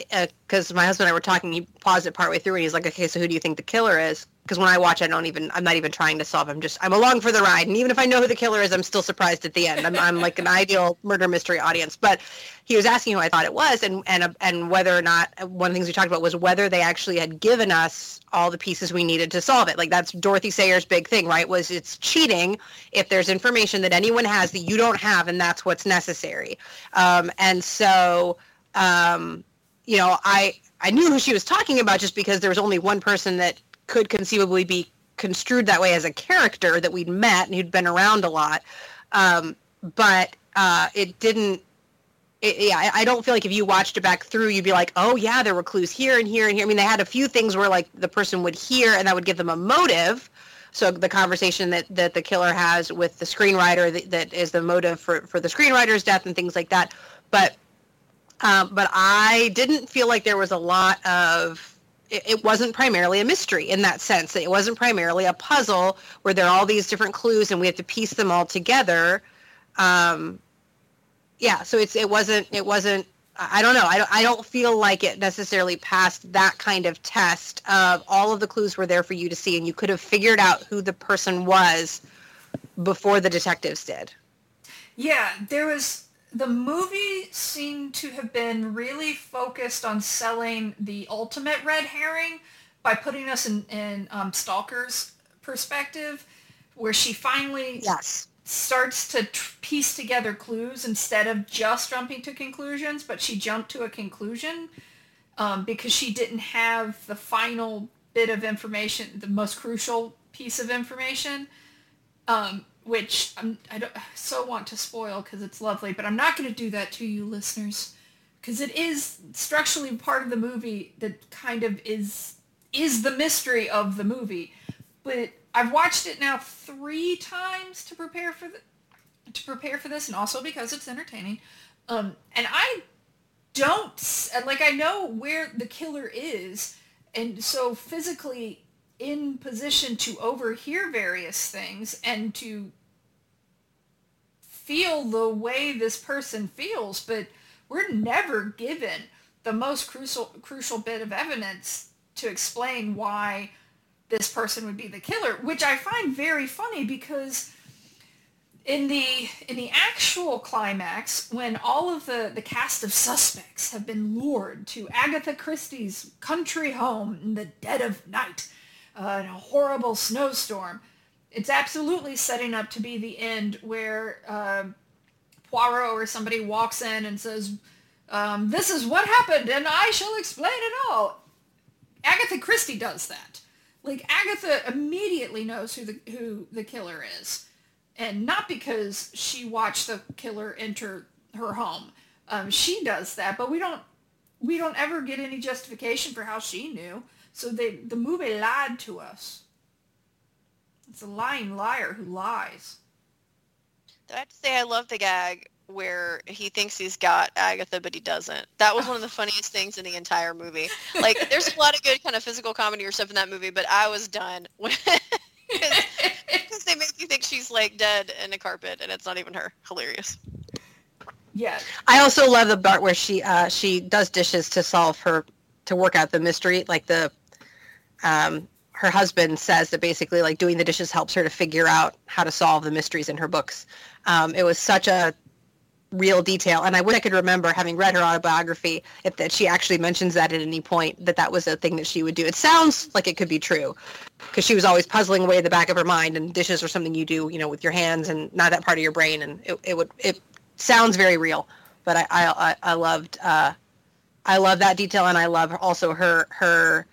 E: because uh, my husband and I were talking. He paused it partway through and he's like, "Okay, so who do you think the killer is?" Because when I watch, I don't even. I'm not even trying to solve. I'm just. I'm along for the ride, and even if I know who the killer is, I'm still surprised at the end. I'm, I'm like an ideal murder mystery audience. But he was asking who I thought it was, and and and whether or not one of the things we talked about was whether they actually had given us all the pieces we needed to solve it. Like that's Dorothy Sayers' big thing, right? Was it's cheating if there's information that anyone has that you don't have, and that's what's necessary. Um, and so, um, you know, I I knew who she was talking about just because there was only one person that could conceivably be construed that way as a character that we'd met and who'd been around a lot. Um, but uh, it didn't. It, yeah, I, don't feel like if you watched it back through, you'd be like, oh yeah, there were clues here and here and here. I mean, they had a few things where like the person would hear and that would give them a motive. So the conversation that, that the killer has with the screenwriter that, that is the motive for, for the screenwriter's death and things like that. But um, but I didn't feel like there was a lot of it, it wasn't primarily a mystery in that sense. It wasn't primarily a puzzle where there are all these different clues and we have to piece them all together. Um, yeah, so it's it wasn't it wasn't I don't know. I don't, I don't feel like it necessarily passed that kind of test of all of the clues were there for you to see and you could have figured out who the person was before the detectives did.
C: Yeah, there was the movie seemed to have been really focused on selling the ultimate red herring by putting us in, in um, Stalker's perspective, where she finally
E: Yes.
C: starts to tr- piece together clues instead of just jumping to conclusions, but she jumped to a conclusion um, because she didn't have the final bit of information, the most crucial piece of information, um, which I'm, I don't so want to spoil because it's lovely, but I'm not going to do that to you listeners because it is structurally part of the movie that kind of is is the mystery of the movie. But I've watched it now three times to prepare for the to prepare for this, and also because it's entertaining. Um, and I don't like I know where the killer is, and so physically in position to overhear various things and to feel the way this person feels, but we're never given the most crucial crucial bit of evidence to explain why this person would be the killer, which I find very funny because in the in the actual climax, when all of the, the cast of suspects have been lured to Agatha Christie's country home in the dead of night, uh, a horrible snowstorm, it's absolutely setting up to be the end where um Poirot or somebody walks in and says, um, "This is what happened, and I shall explain it all." Agatha Christie does that. Like Agatha immediately knows who the who the killer is, and not because she watched the killer enter her home. Um, she does that, but we don't we don't ever get any justification for how she knew. So they the movie lied to us. It's a lying liar who lies.
D: I have to say I love the gag where he thinks he's got Agatha, but he doesn't. That was one of the funniest things in the entire movie. Like, there's a lot of good kind of physical comedy or stuff in that movie, but I was done when because they make you think she's like dead in a carpet, and it's not even her. Hilarious.
C: yeah,
E: I also love the part where she uh, she does dishes to solve her to work out the mystery. Like the um, her husband says that basically like doing the dishes helps her to figure out how to solve the mysteries in her books. Um, it was such a real detail. And I wish I could remember, having read her autobiography, if that she actually mentions that at any point that that was a thing that she would do. It sounds like it could be true, because she was always puzzling away at the back of her mind, and dishes are something you do, you know, with your hands and not that part of your brain, and it, it would it sounds very real. But I, I- I loved uh, I love that detail, and I love also her her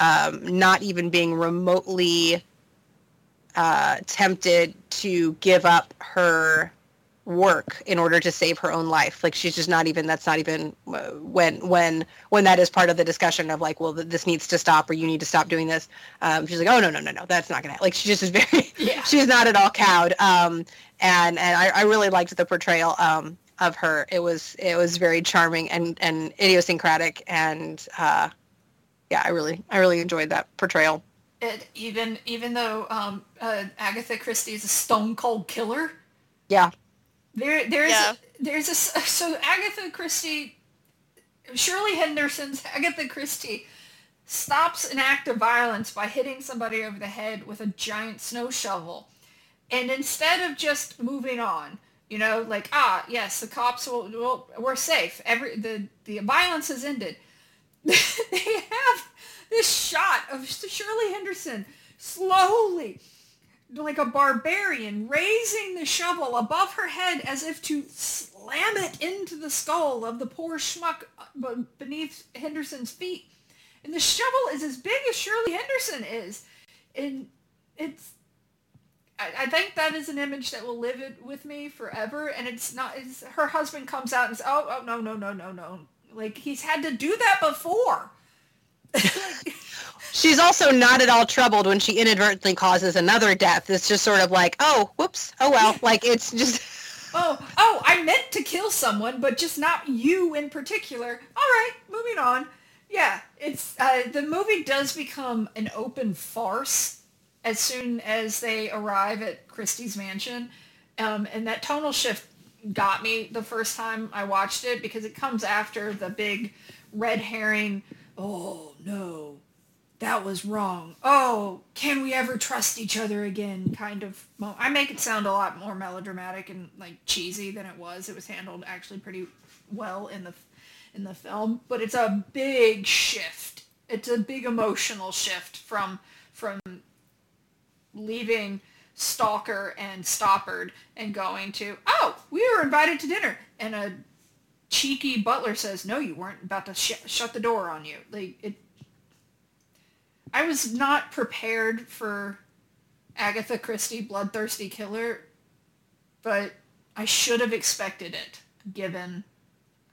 E: um, not even being remotely uh, tempted to give up her work in order to save her own life. Like she's just not even. That's not even uh, when when when that is part of the discussion of like, well, this needs to stop, or you need to stop doing this. Um, she's like, oh no no no no, that's not gonna. Like she just is very.
C: Yeah.
E: she's not at all cowed. Um, and and I, I really liked the portrayal um, of her. It was it was very charming and and idiosyncratic, and uh, yeah, I really I really enjoyed that portrayal.
C: It, even even though um, uh, Agatha Christie is a stone cold killer,
E: Yeah,
C: there there's
D: Yeah.
C: there's a s- so Agatha Christie, Shirley Henderson's Agatha Christie stops an act of violence by hitting somebody over the head with a giant snow shovel, and instead of just moving on, you know, like ah yes, the cops will, will we're safe. Every the the violence has ended. they have this shot of Shirley Henderson slowly like a barbarian raising the shovel above her head as if to slam it into the skull of the poor schmuck uh, beneath Henderson's feet. And the shovel is as big as Shirley Henderson is. And it's I, I think that is an image that will live it with me forever. And it's not it's her husband comes out and says, Oh, oh no, no, no, no, no. Like he's had to do that before.
E: she's also not at all troubled when she inadvertently causes another death. It's just sort of like, oh, whoops, oh well. Like it's just
C: Oh, oh, I meant to kill someone, but just not you in particular. All right, moving on. Yeah, it's uh, the movie does become an open farce as soon as they arrive at Christie's mansion, um, and that tonal shift got me the first time I watched it because it comes after the big red herring. Oh no, that was wrong. Oh, can we ever trust each other again? Kind of. Mo- I make it sound a lot more melodramatic and like cheesy than it was. It was handled actually pretty well in the in the film, but it's a big shift. It's a big emotional shift from from leaving Stalker and Stoppard and going to oh we were invited to dinner and a cheeky butler says no you weren't about to sh- shut the door on you like it I was not prepared for Agatha Christie bloodthirsty killer, but I should have expected it given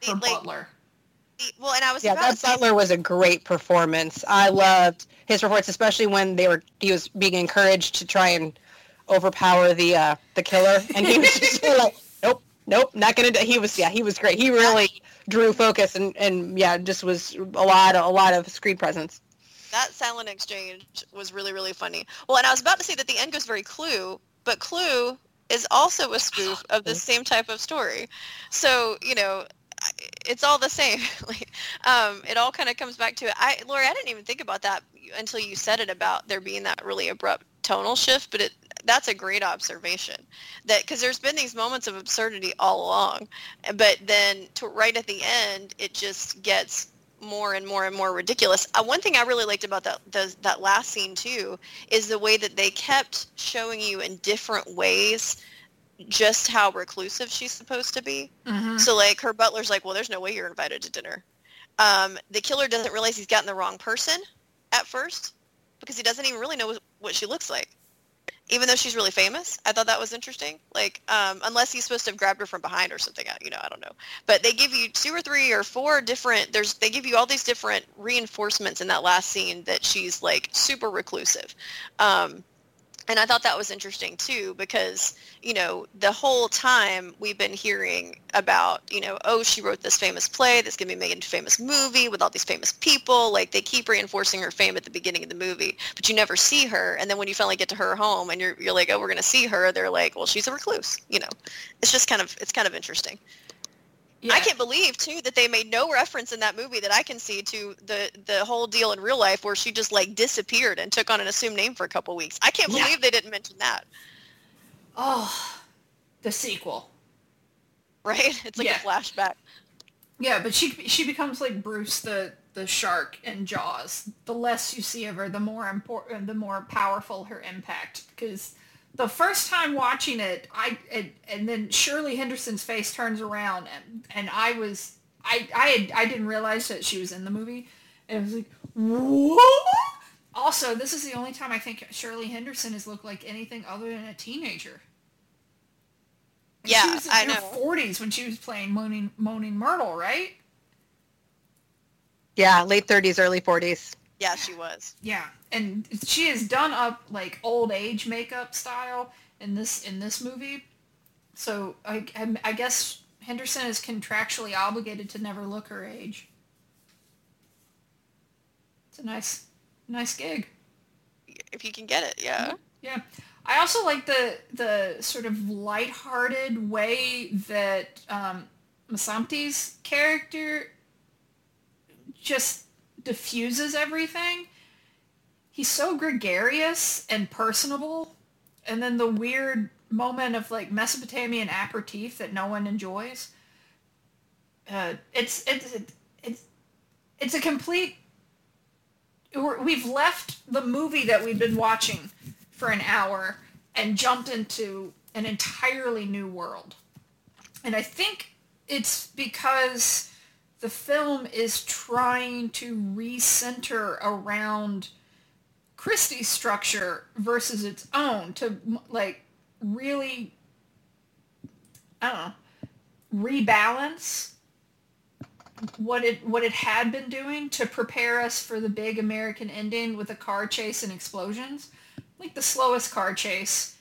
C: her
D: Like,
C: butler.
D: well, and I was
E: yeah, that
D: to say,
E: Butler was a great performance. I loved his reports, especially when they were he was being encouraged to try and overpower the uh, the killer, and he was just like, nope, nope, not gonna. do He was yeah, he was great. He really drew focus and and yeah, just was a lot a lot of screen presence.
D: that silent exchange was really really funny. Well, and I was about to say that the end goes very Clue, but Clue is also a spoof of the same type of story. So you know, it's all the same. like, um, it all kind of comes back to it. I, Lori, I didn't even think about that until you said it about there being that really abrupt tonal shift, but it that's a great observation. That because there's been these moments of absurdity all along, but then to right at the end, it just gets more and more and more ridiculous. Uh, one thing I really liked about that the, that last scene too is the way that they kept showing you in different ways just how reclusive she's supposed to be.
C: Mhm.
D: So like her butler's like, well, there's no way you're invited to dinner. Um, the killer doesn't realize he's gotten the wrong person at first because he doesn't even really know what she looks like. Even though she's really famous, I thought that was interesting. Like, um, unless he's supposed to have grabbed her from behind or something, you know, I don't know. But they give you two or three or four different. There's they give you all these different reinforcements in that last scene that she's like super reclusive. Um, and I thought that was interesting too because, you know, the whole time we've been hearing about, you know, oh, she wrote this famous play that's going to be made into a famous movie with all these famous people. Like they keep reinforcing her fame at the beginning of the movie, but you never see her. And then when you finally get to her home and you're, you're like, oh, we're going to see her, they're like, well, she's a recluse, you know. It's just kind of, it's kind of interesting.
C: Yeah.
D: I can't believe too that they made no reference in that movie that I can see to the the whole deal in real life where she just like disappeared and took on an assumed name for a couple weeks. I can't
C: Yeah.
D: believe they didn't mention that.
C: Oh, the sequel.
D: right? It's like
C: Yeah.
D: a flashback.
C: Yeah, but she she becomes like Bruce the the shark in Jaws. The less you see of her, the more important, the more powerful her impact. Because the first time watching it, I and, and then Shirley Henderson's face turns around, and and I was I I had, I didn't realize that she was in the movie, and I was like, what? Also, this is the only time I think Shirley Henderson has looked like anything other than a teenager. she
D: Yeah,
C: was in
D: I
C: her
D: know.
C: forties when she was playing Moaning Moaning Myrtle, right?
E: Yeah, late 30s, early 40s.
D: Yeah, she was.
C: Yeah, and she has done up like old age makeup style in this in this movie. So I I- I guess Henderson is contractually obligated to never look her age. It's a nice nice gig.
D: If you can get it, yeah.
C: Yeah. I also like the the sort of lighthearted way that um, Msamati's character just diffuses everything. He's so gregarious and personable, and then the weird moment of like Mesopotamian aperitif that no one enjoys. Uh, it's it's it's it's a complete. We've left the movie that we've been watching for an hour and jumped into an entirely new world. And I think it's because the film is trying to recenter around Christie's structure versus its own to like really I don't know rebalance what it what it had been doing to prepare us for the big American ending with a car chase and explosions? Like the slowest car chase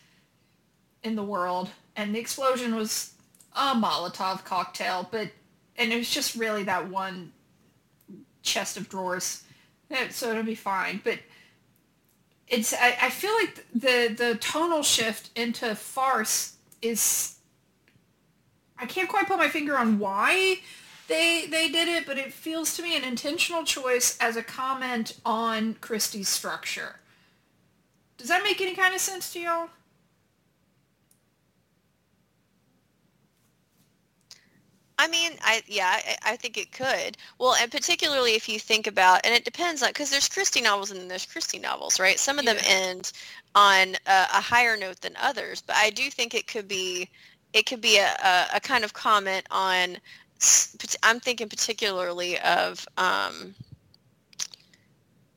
C: in the world. And the explosion was a molotov cocktail but and it was just really that one chest of drawers. So it'll be fine but it's I, I feel like the the tonal shift into farce is I can't quite put my finger on why they they did it, but it feels to me an intentional choice as a comment on Christie's structure. Does that make any kind of sense to y'all?
D: I mean, I yeah, I, I think it could. Well, and particularly if you think about, and it depends on because there's Christie novels and then there's Christie novels, right? Some of them
C: Yeah.
D: end on a, a higher note than others, but I do think it could be, it could be a, a, a kind of comment on. I'm thinking particularly of um,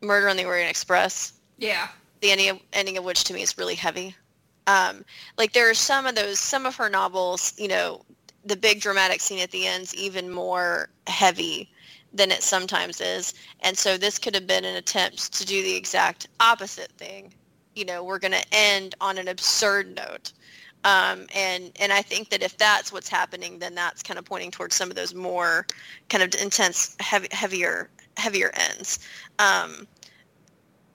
D: Murder on the Orient Express
C: Yeah.
D: the ending of, ending of which to me is really heavy. Um, like there are some of those, some of her novels, you know, the big dramatic scene at the end's even more heavy than it sometimes is. And so this could have been an attempt to do the exact opposite thing. You know, we're going to end on an absurd note. Um, and, and I think that if that's what's happening, then that's kind of pointing towards some of those more kind of intense, heavy, heavier, heavier ends. Um,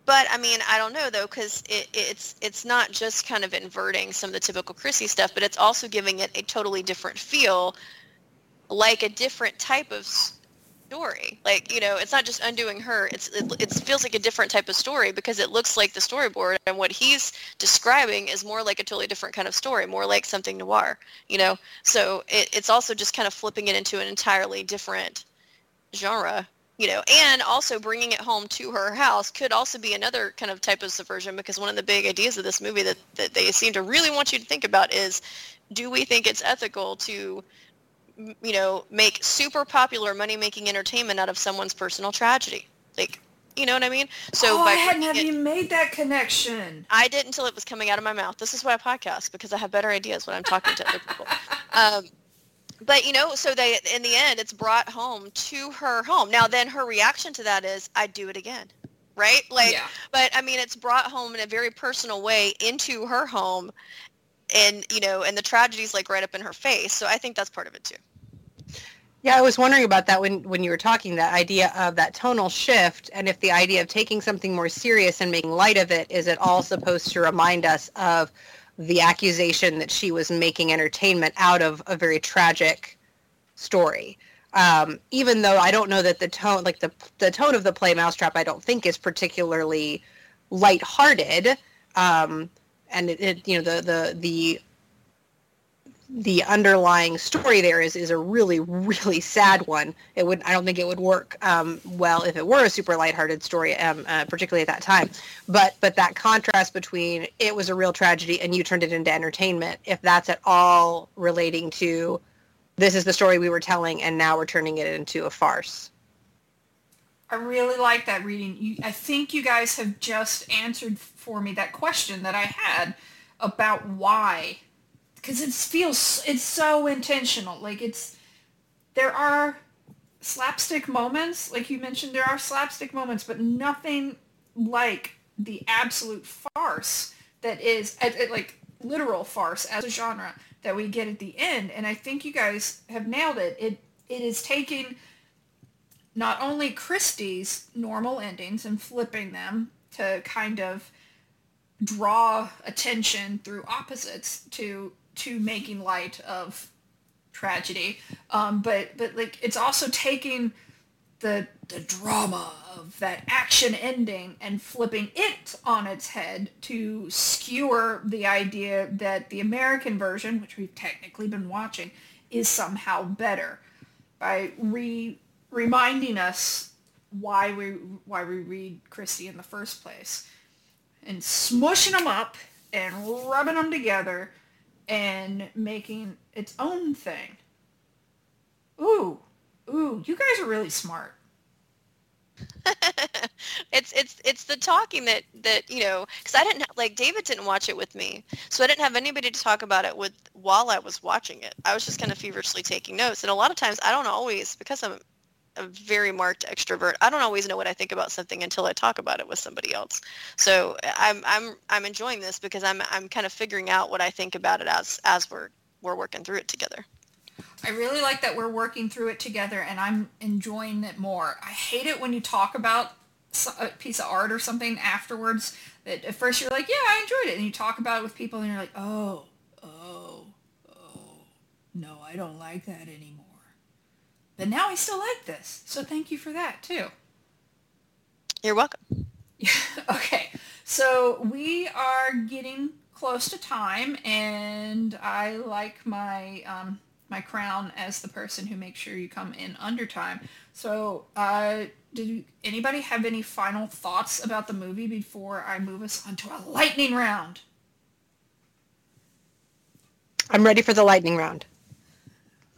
D: but I mean, I don't know though, because it, it's it's not just kind of inverting some of the typical Christie stuff, but it's also giving it a totally different feel, like a different type of story. Like you know, it's not just undoing her. It's it, it feels like a different type of story because it looks like the storyboard, and what he's describing is more like a totally different kind of story, more like something noir. You know, so it, it's also just kind of flipping it into an entirely different genre you know, and also bringing it home to her house could also be another kind of type of subversion because one of the big ideas of this movie that, that they seem to really want you to think about is do we think it's ethical to you know make super popular money making entertainment out of someone's personal tragedy like you know what i mean so
C: oh, I hadn't have
D: it-
C: even made that connection.
D: I did until it was coming out of my mouth. This is why I podcast because I have better ideas when I'm talking to other people. Um, but you know, so they in the end, it's brought home to her home. Now, then her reaction to that is, "I'd do it again," right? Like,
C: Yeah.
D: but I mean, it's brought home in a very personal way into her home, and you know, and the tragedy's like right up in her face. So I think that's part of it too.
E: Yeah, I was wondering about that when, when you were talking, that idea of that tonal shift, and if the idea of taking something more serious and making light of it, is it all supposed to remind us of the accusation that she was making entertainment out of a very tragic story? Um, even though I don't know that the tone, like the, the tone of the play Mousetrap, I don't think is particularly lighthearted. Um, and it, it, you know, the, the, the the underlying story there is is a really really sad one. It would I don't think it would work um, well if it were a super lighthearted story, um, uh, particularly at that time. But but that contrast between it was a real tragedy and you turned it into entertainment, if that's at all relating to this is the story we were telling and now we're turning it into a farce.
C: I really like that reading. You, I think you guys have just answered for me that question that I had about why because it feels it's so intentional like it's there are slapstick moments like you mentioned there are slapstick moments but nothing like the absolute farce that is at, at, like literal farce as a genre that we get at the end and i think you guys have nailed it. It it is taking not only christie's normal endings and flipping them to kind of draw attention through opposites to to making light of tragedy. Um, but but like it's also taking the the drama of that action ending and flipping it on its head to skewer the idea that the American version, which we've technically been watching, is somehow better by re reminding us why we why we read Christie in the first place and smushing them up and rubbing them together and making its own thing. Ooh, ooh, you guys are really smart.
D: it's it's it's the talking that that you know because I didn't like David didn't watch it with me, so I didn't have anybody to talk about it with while I was watching it. I was just kind of feverishly taking notes, and a lot of times I don't always because I'm a very marked extrovert. I don't always know what I think about something until I talk about it with somebody else. So I'm I'm I'm enjoying this because I'm I'm kind of figuring out what I think about it as as we're we're working through it together.
C: I really like that we're working through it together and I'm enjoying it more. I hate it when you talk about a piece of art or something afterwards that at first you're like, yeah, I enjoyed it. And you talk about it with people and you're like, oh, oh, oh, no, I don't like that anymore. But now I still like this. So thank you for that too.
D: You're welcome.
C: okay. So we are getting close to time and I like my um, my crown as the person who makes sure you come in under time. So, uh, did anybody have any final thoughts about the movie before I move us onto a lightning round?
E: I'm ready for the lightning round.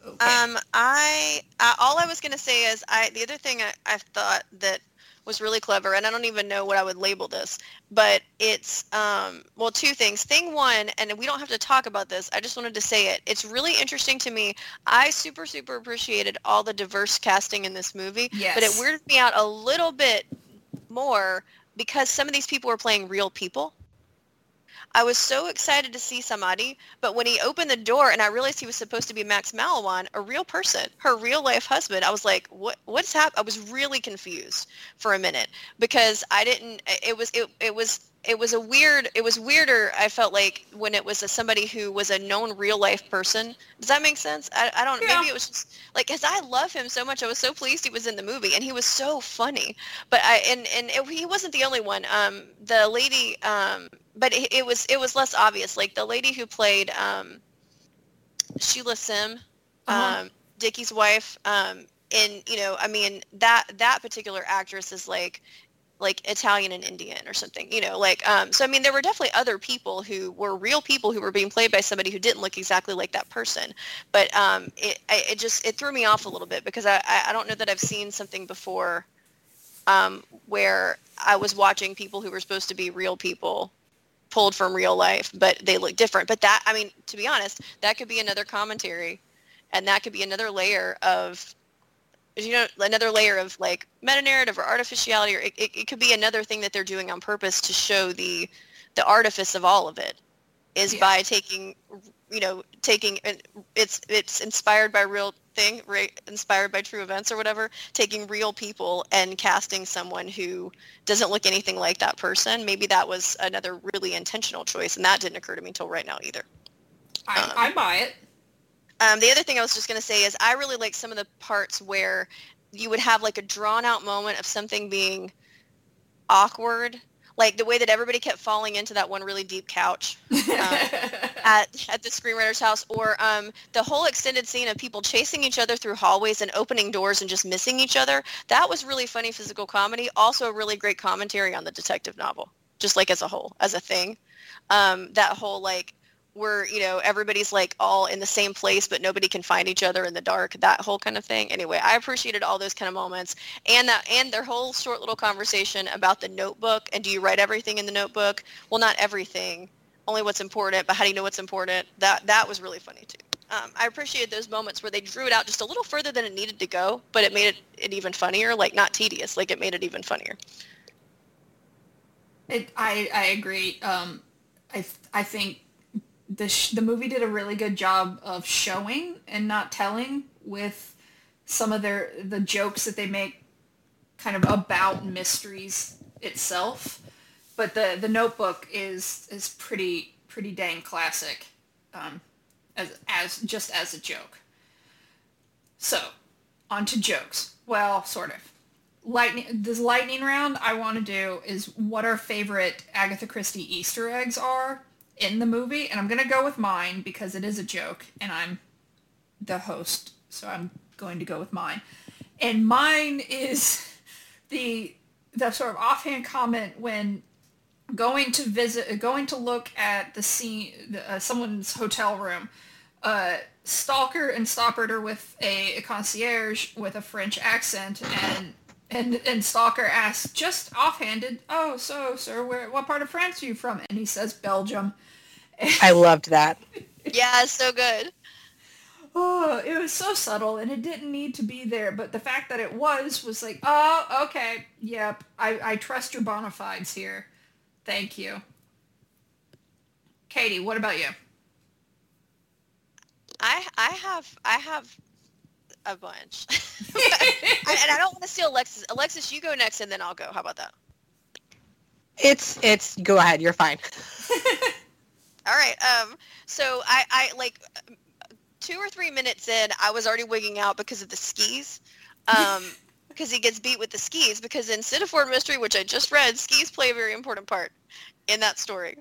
D: Okay. Um, I, I all I was gonna say is I the other thing I, I thought that was really clever, and I don't even know what I would label this, but it's um, well two things. Thing one, and we don't have to talk about this. I just wanted to say it. It's really interesting to me. I super super appreciated all the diverse casting in this movie,
C: yes.
D: but it weirded me out a little bit more because some of these people were playing real people. I was so excited to see Msamati, but when he opened the door and I realized he was supposed to be Max Mallowan, a real person, her real life husband, I was like, what what's happened? I was really confused for a minute because I didn't it was it, it was it was a weird it was weirder i felt like when it was a, somebody who was a known real life person. Does that make sense? I, I don't yeah. maybe it was just like because i love him so much i was so pleased he was in the movie and he was so funny. But i and and it, he wasn't the only one. Um the lady um but it, it, was it was less obvious. Like the lady who played um sheila sim uh-huh. um dickie's wife um and you know i mean that that particular actress is like like Italian and Indian or something, you know, like, um, so I mean, there were definitely other people who were real people who were being played by somebody who didn't look exactly like that person. But um, it, it just, it threw me off a little bit because I, I don't know that I've seen something before um, where I was watching people who were supposed to be real people pulled from real life, but they look different. But that, I mean, to be honest, that could be another commentary and that could be another layer of you know another layer of like meta narrative or artificiality or it, it, it, could be another thing that they're doing on purpose to show the the artifice of all of it is yeah. by taking you know taking it's it's inspired by real thing right inspired by true events or whatever taking real people and casting someone who doesn't look anything like that person. Maybe that was another really intentional choice and that didn't occur to me until right now either.
C: I, um, I buy it
D: um, the other thing I was just going to say is I really like some of the parts where you would have like a drawn out moment of something being awkward like the way that everybody kept falling into that one really deep couch at at the screenwriter's house, or um, the whole extended scene of people chasing each other through hallways and opening doors and just missing each other. That was really funny physical comedy. Also, a really great commentary on the detective novel, just like as a whole, as a thing. Um, that whole like where you know everybody's like all in the same place but nobody can find each other in the dark that whole kind of thing. Anyway i appreciated all those kind of moments. And that and their whole short little conversation about the notebook and do you write everything in the notebook? Well not everything only what's important but how do you know what's important? That that was really funny too. Um, i appreciated those moments where they drew it out just a little further than it needed to go but it made it, it even funnier like not tedious like it made it even funnier.
C: It, I I agree. Um, I I think the sh- the movie did a really good job of showing and not telling with some of their the jokes that they make kind of about mysteries itself. But the the Notebook is is pretty pretty dang classic, um, as as just as a joke. So, on to jokes. Well, sort of lightning this lightning round I want to do is what our favorite Agatha Christie Easter eggs are in the movie, and I'm gonna go with mine because it is a joke, and I'm the host, so I'm going to go with mine. And mine is the the sort of offhand comment when going to visit, going to look at the scene, the, uh, someone's hotel room. Uh, Stalker and Stoppard are with a, a concierge with a French accent, and and and Stalker asks, just offhanded, "Oh, so sir, where what part of France are you from?" And he says, "Belgium."
E: I loved that.
D: yeah so good
C: Oh, it was so subtle, and it didn't need to be there. But the fact that it was was like, oh, okay, yep, I I trust your bona fides here. Thank you, Katie. What about you?
D: I I have I have a bunch, I, and I don't want to steal Alexis. Alexis, you go next, and then I'll go. How about that?
E: It's it's go ahead, you're fine.
D: All right. Um. So I I like two or three minutes in, I was already wigging out because of the skis. Um. because he gets beat with the skis. Because in Sittaford Mystery, which I just read, skis play a very important part in that story.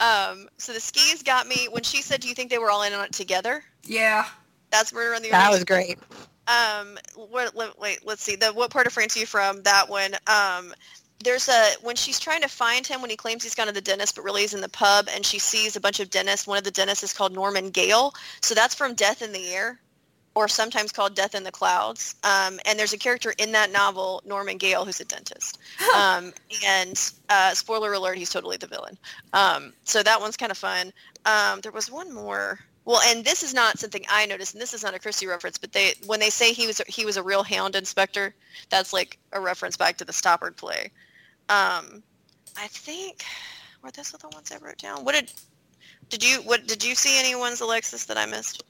D: Um. So the skis got me when she said, "Do you think they were all in on it together?"
C: Yeah.
D: That's Murder on the
E: That was great.
D: um what wait let's see the what part of france are you from that one um there's a when she's trying to find him when he claims he's gone to the dentist but really he's in the pub and she sees a bunch of dentists one of the dentists is called norman gale. So that's from death in the air or sometimes called death in the clouds. Um, and there's a character in that novel norman gale who's a dentist. Um, and uh, spoiler alert he's totally the villain. Um, so that one's kind of fun. Um, there was one more. Well, and this is not something I noticed, and this is not a Christie reference, but they when they say he was he was a real hound inspector, that's like a reference back to the Stoppard play. Um, I think were those the ones I wrote down. What did did you what did you see any ones, Alexis, that I missed?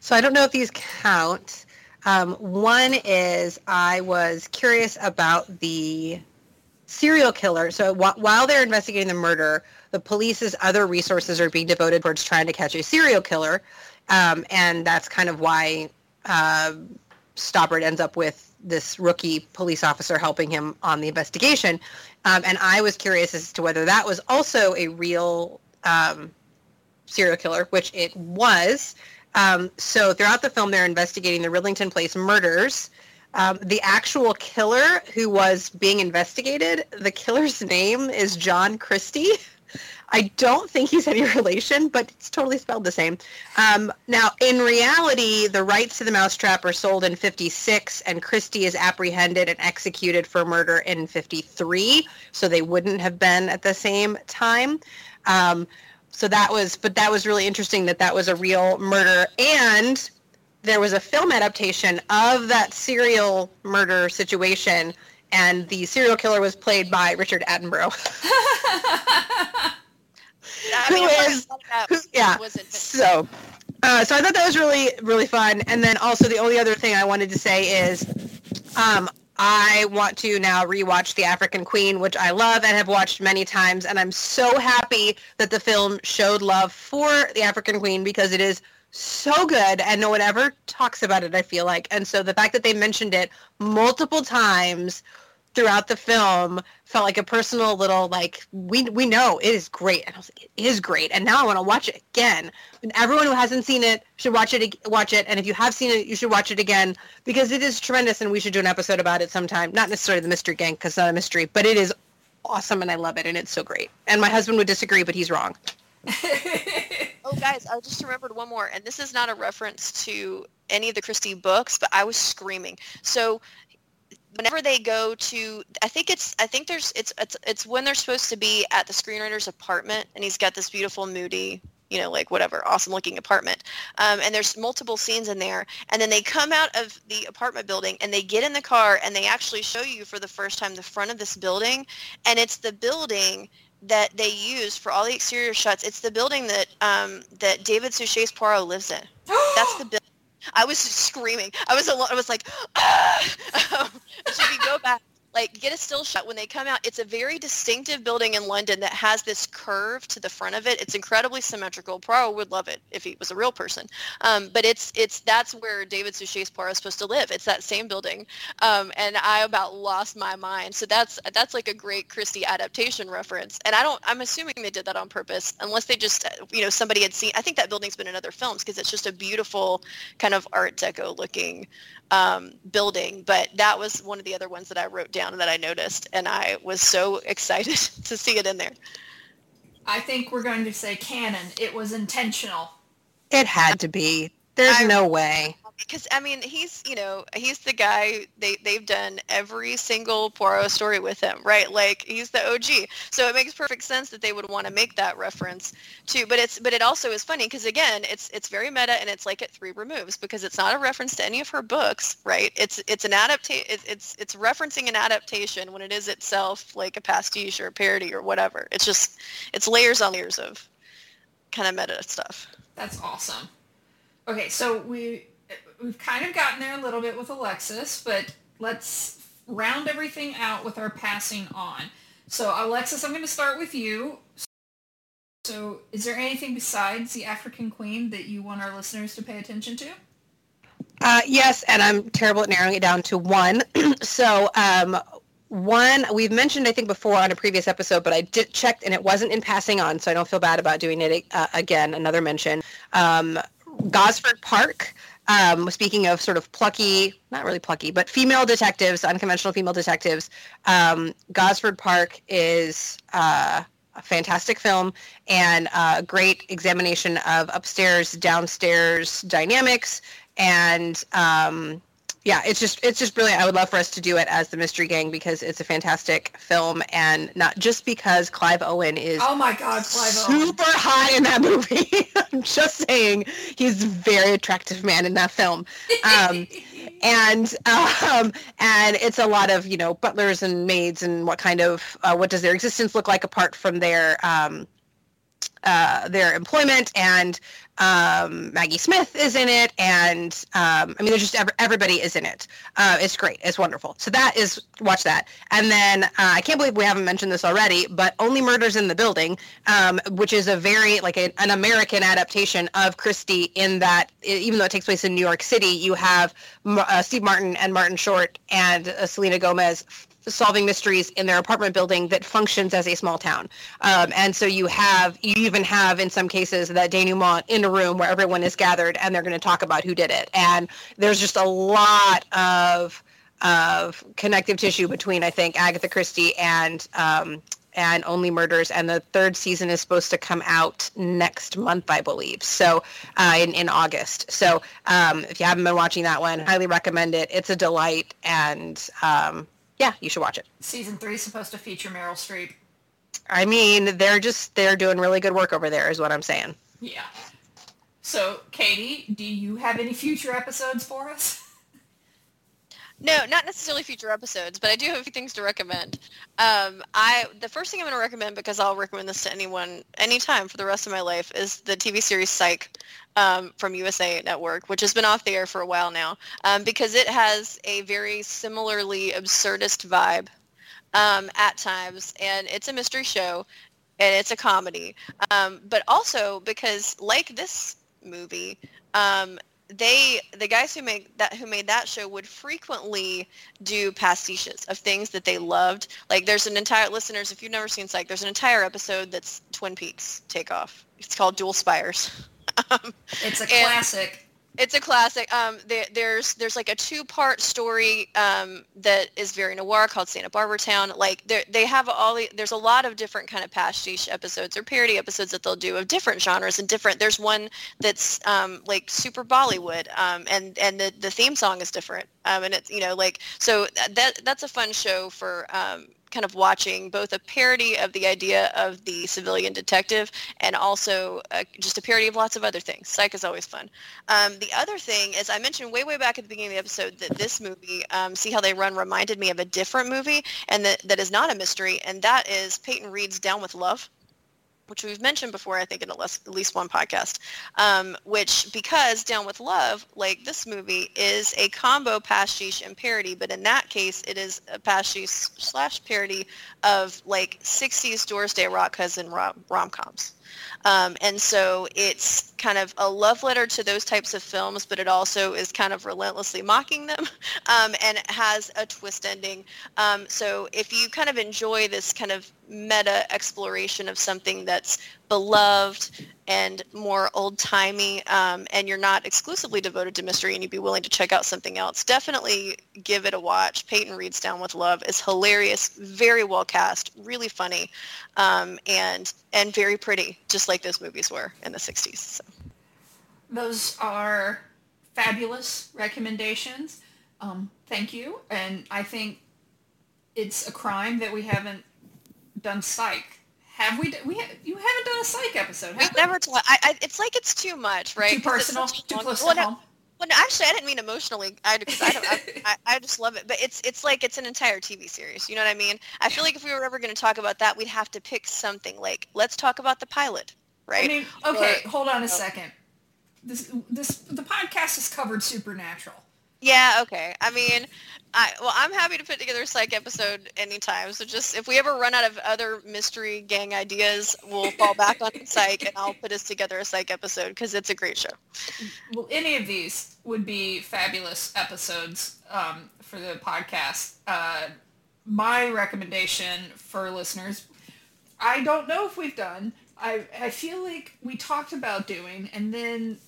E: So I don't know if these count. Um, one is I was curious about the serial killer. So wh- while they're investigating the murder, the police's other resources are being devoted towards trying to catch a serial killer, um, and that's kind of why uh, Stoppard ends up with this rookie police officer helping him on the investigation. Um, and I was curious as to whether that was also a real um, serial killer, which it was. Um, so throughout the film, they're investigating the Rillington Place murders. Um, the actual killer who was being investigated, the killer's name is John Christie. I don't think he's any relation, but it's totally spelled the same. Um, now, in reality, the rights to the mousetrap are sold in 56, and Christie is apprehended and executed for murder in 53, so they wouldn't have been at the same time. Um, so that was, but that was really interesting that that was a real murder, and there was a film adaptation of that serial murder situation, and the serial killer was played by Richard Attenborough. Who is- who- yeah. So, uh, so I thought that was really, really fun. And then also the only other thing I wanted to say is, um, I want to now rewatch The African Queen, which I love and have watched many times. And I'm so happy that the film showed love for The African Queen because it is so good and no one ever talks about it, I feel like. And so the fact that they mentioned it multiple times throughout the film felt like a personal little like we we know it is great. And I was like it is great. And now I want to watch it again. And everyone who hasn't seen it should watch it watch it. And if you have seen it you should watch it again because it is tremendous and we should do an episode about it sometime. Not necessarily the mystery gang because it's not a mystery but it is awesome and I love it and it's so great. And my husband would disagree but he's wrong.
D: Oh, guys, I just remembered one more, and this is not a reference to any of the Christie books, but I was screaming. So whenever they go to, I think it's, I think there's, it's, it's, it's when they're supposed to be at the screenwriter's apartment, and he's got this beautiful, moody, you know, like whatever, awesome looking apartment. Um, and there's multiple scenes in there, and then they come out of the apartment building, and they get in the car, and they actually show you for the first time the front of this building, and it's the building that they use for all the exterior shots. It's the building that um, that David Suchet's Poirot lives in. That's the building. I was screaming. I was alone. I was like, ah! if you go back, like get a still shot when they come out. It's a very distinctive building in London that has this curve to the front of it. It's incredibly symmetrical. Poirot would love it if he was a real person. Um, but it's it's that's where David Suchet's Poirot is supposed to live. It's that same building. Um, and I about lost my mind. So that's that's like a great Christie adaptation reference. And I don't. I'm assuming they did that on purpose, unless they just you know somebody had seen. I think that building's been in other films because it's just a beautiful kind of Art Deco looking um, building. But that was one of the other ones that I wrote down that I noticed, and I was so excited to see it in there.
C: I think we're going to say canon. It was intentional.
E: it had to be there's
D: I-
E: no way
D: Because I mean, he's you know he's the guy they they've done every single Poirot story with him, right? Like he's the OG, so it makes perfect sense that they would want to make that reference too. But it's but it also is funny because again, it's it's very meta and it's like at three removes because it's not a reference to any of her books, right? It's it's an adaptation. It's, it's it's referencing an adaptation when it is itself like a pastiche or a parody or whatever. It's just it's layers on layers of kind of meta stuff.
C: That's awesome. Okay, so we we've kind of gotten there a little bit with Alexis, but let's round everything out with our passing on. So Alexis, I'm going to start with you. So is there anything besides the African Queen that you want our listeners to pay attention to?
E: Uh, yes, and I'm terrible at narrowing it down to one. so, um, one we've mentioned, I think, before on a previous episode, but I did check and it wasn't in passing on, so I don't feel bad about doing it uh, again. Another mention, um, Gosford Park. Um, speaking of sort of plucky, not really plucky, but female detectives, unconventional female detectives, um, Gosford Park is uh, a fantastic film and a great examination of upstairs, downstairs dynamics and um, yeah, it's just it's just brilliant. I would love for us to do it as the Mystery Gang because it's a fantastic film, and not just because Clive Owen is
C: Oh my God, Clive Owen.
E: super hot in that movie. I'm just saying he's a very attractive man in that film. Um, and um, and it's a lot of you know butlers and maids and what kind of uh, what does their existence look like apart from their um, uh, their employment and um, Maggie Smith is in it and um, I mean there's just ev- everybody is in it. Uh, it's great. It's wonderful. So that is watch that. And then uh, I can't believe we haven't mentioned this already, but Only Murders in the Building, um, which is a very like a, an American adaptation of Christie in that e- even though it takes place in New York City, you have uh, Steve Martin and Martin Short and uh, Selena Gomez solving mysteries in their apartment building that functions as a small town. Um, and so you have, you even have in some cases that denouement in a room where everyone is gathered and they're going to talk about who did it. And there's just a lot of, of connective tissue between, I think, Agatha Christie and, um, and Only Murders, and the third season is supposed to come out next month, I believe. So uh, in in August. So um, if you haven't been watching that one, highly recommend it. It's a delight, and um, yeah, you should watch it.
C: Season three is supposed to feature Meryl Streep.
E: I mean, they're just they're doing really good work over there, is what I'm saying.
C: Yeah. So, Katie, do you have any future episodes for us?
D: No, not necessarily future episodes, but I do have a few things to recommend. Um, I the first thing I'm going to recommend because I'll recommend this to anyone anytime for the rest of my life is the TV series Psych um, from USA Network, which has been off the air for a while now, um, because it has a very similarly absurdist vibe um, at times, and it's a mystery show, and it's a comedy, um, but also because like this movie. Um, they the guys who make that who made that show would frequently do pastiches of things that they loved. Like there's an entire listeners, if you've never seen Psych, there's an entire episode that's Twin Peaks takeoff. It's called Dual Spires. um,
C: It's a classic.
D: it's a classic. Um, there, there's there's like a two part story um, that is very noir called Santa Barbara Town. Like they they have all the, there's a lot of different kind of pastiche episodes or parody episodes that they'll do of different genres and different. There's one that's um, like super Bollywood, um, and and the, the theme song is different. Um, and it's you know like so that that's a fun show for. Kind of watching both a parody of the idea of the civilian detective and also uh, just a parody of lots of other things. Psych is always fun. Um, the other thing is I mentioned way, way back at the beginning of the episode that this movie, um, See How They Run, reminded me of a different movie and that, that is not a mystery, and that is Peyton Reed's Down with Love which we've mentioned before, I think in at least, at least one podcast, um, which because Down with Love, like this movie, is a combo pastiche and parody, but in that case, it is a pastiche slash parody of like 60s Doris Day Rock Hudson rom- rom-coms. Um, and so it's kind of a love letter to those types of films, but it also is kind of relentlessly mocking them um, and has a twist ending. Um, so if you kind of enjoy this kind of meta exploration of something that's beloved and more old-timey um, and you're not exclusively devoted to mystery and you'd be willing to check out something else, definitely give it a watch. Peyton Reed's Down with Love is hilarious, very well cast, really funny, um, and and very pretty, just like those movies were in the 60s. So.
C: Those are fabulous recommendations. Um, thank you. And I think it's a crime that we haven't done psych. Have we? We ha- you haven't done a psych episode.
D: We've
C: we?
D: never ta- I, I, it's like it's too much, right?
C: Too personal. Too
D: long-
C: close
D: well,
C: to home.
D: well, no, actually, I didn't mean emotionally. I because I, don't, I, I, just love it, but it's it's like it's an entire TV series. You know what I mean? I feel like if we were ever going to talk about that, we'd have to pick something like let's talk about the pilot, right?
C: I mean, okay,
D: Or-
C: hold on a oh. second. This, this, the podcast has covered Supernatural.
D: Yeah, okay. I mean, I well, I'm happy to put together a psych episode anytime. So just if we ever run out of other mystery gang ideas, we'll fall back on psych, and I'll put us together a psych episode because it's a great show.
C: Well, any of these would be fabulous episodes um, for the podcast. Uh, my recommendation for listeners, I don't know if we've done. I, I feel like we talked about doing, and then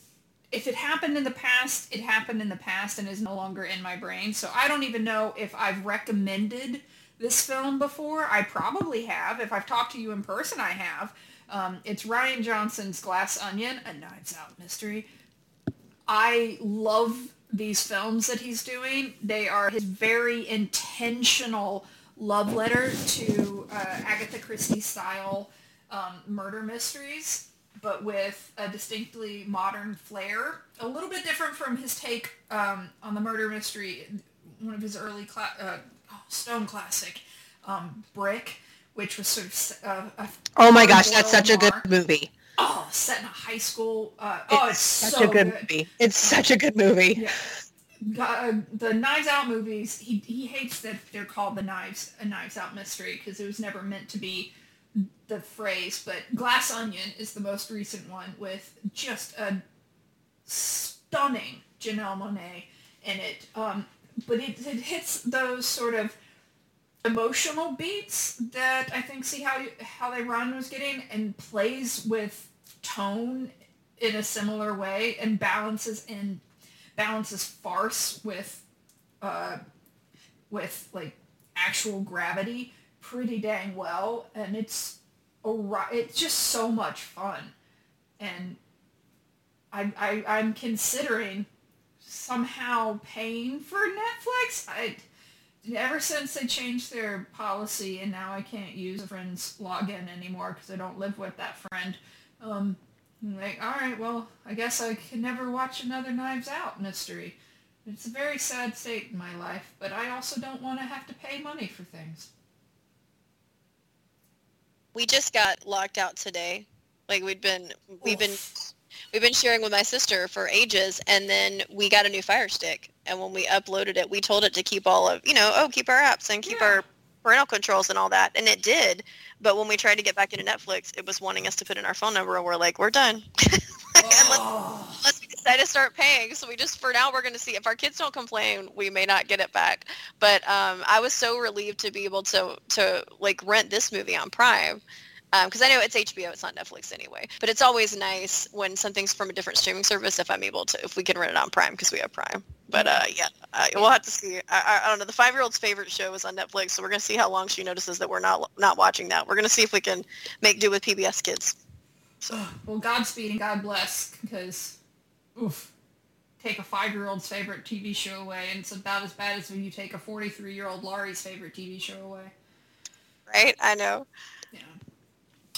C: if it happened in the past, it happened in the past and is no longer in my brain. So I don't even know if I've recommended this film before. I probably have. If I've talked to you in person, I have. Um, it's Rian Johnson's Glass Onion, a Knives Out mystery. I love these films that he's doing. They are his very intentional love letter to uh, Agatha Christie style um, murder mysteries, but with a distinctly modern flair. A little bit different from his take um, on the murder mystery, one of his early cla- uh, oh, Stone classic, um, Brick, which was sort of uh, a
E: Oh my gosh, that's such a good movie.
C: Oh, set in a high school. Uh, oh, it's,
E: such
C: so
E: a good, movie. It's such a good movie.
C: Yeah. Uh, the Knives Out movies, he, he hates that they're called the Knives a Knives Out mystery because it was never meant to be the phrase. But Glass Onion is the most recent one with just a stunning Janelle Monáe in it. Um, but it, it hits those sort of emotional beats that I think see how how they run was getting and plays with tone in a similar way and balances in balances farce with uh with like actual gravity pretty dang well and it's a it's just so much fun and I, I I'm considering somehow paying for Netflix. I ever since they changed their policy and now I can't use a friend's login anymore because I don't live with that friend. Um, I'm like, all right, well, I guess I can never watch another Knives Out mystery. It's a very sad state in my life, but I also don't want to have to pay money for things.
D: We just got locked out today. Like we'd been, we've been, we've been sharing with my sister for ages, and then we got a new Fire Stick. And when we uploaded it, we told it to keep all of, you know, oh, keep our apps and keep
C: Yeah.
D: our parental controls and all that, and it did. But when we tried to get back into Netflix, it was wanting us to put in our phone number, and we're like, we're done. unless,
C: Oh.
D: unless we decide to start paying. So we just, for now, we're going to see if our kids don't complain, we may not get it back. But um, I was so relieved to be able to, to like rent this movie on Prime because I know it's HBO, it's not Netflix anyway. But it's always nice when something's from a different streaming service if I'm able to, if we can rent it on Prime because we have Prime. But uh, yeah, uh, we'll have to see. I, I, I don't know. The five-year-old's favorite show is on Netflix, so we're gonna see how long she notices that we're not not watching that. We're gonna see if we can make do with PBS Kids. So
C: Well, Godspeed and God bless, because, oof, take a five-year-old's favorite TV show away, and it's about as bad as when you take a 43-year-old Laurie's favorite TV show away.
D: right, I know.
C: Yeah.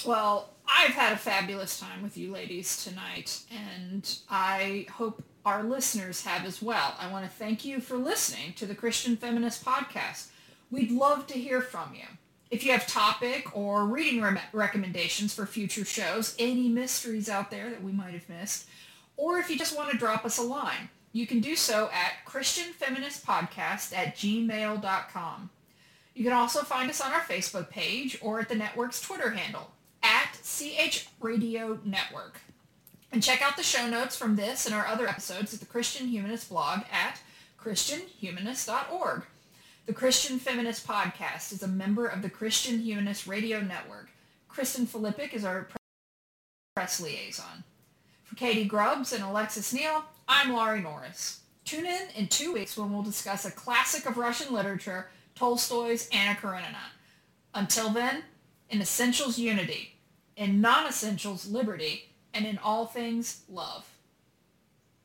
C: Well, I've had a fabulous time with you ladies tonight, and I hope our listeners have as well. I want to thank you for listening to the Christian Feminist Podcast. We'd love to hear from you. If you have topic or reading rem- recommendations for future shows, any mysteries out there that we might have missed, or if you just want to drop us a line, you can do so at christianfeministpodcast at gmail.com. You can also find us on our Facebook page or at the network's Twitter handle, at CH Radio Network. And check out the show notes from this and our other episodes at the Christian Humanist blog at christianhumanist.org. The Christian Feminist Podcast is a member of the Christian Humanist Radio Network. Kristen Filippic is our press liaison. Katie Grubbs and Alexis Neal, I'm Laurie Norris. Tune in in two weeks when we'll discuss a classic of Russian literature, Tolstoy's Anna Karenina. Until then, in essentials unity, in non-essentials liberty, and in all things love.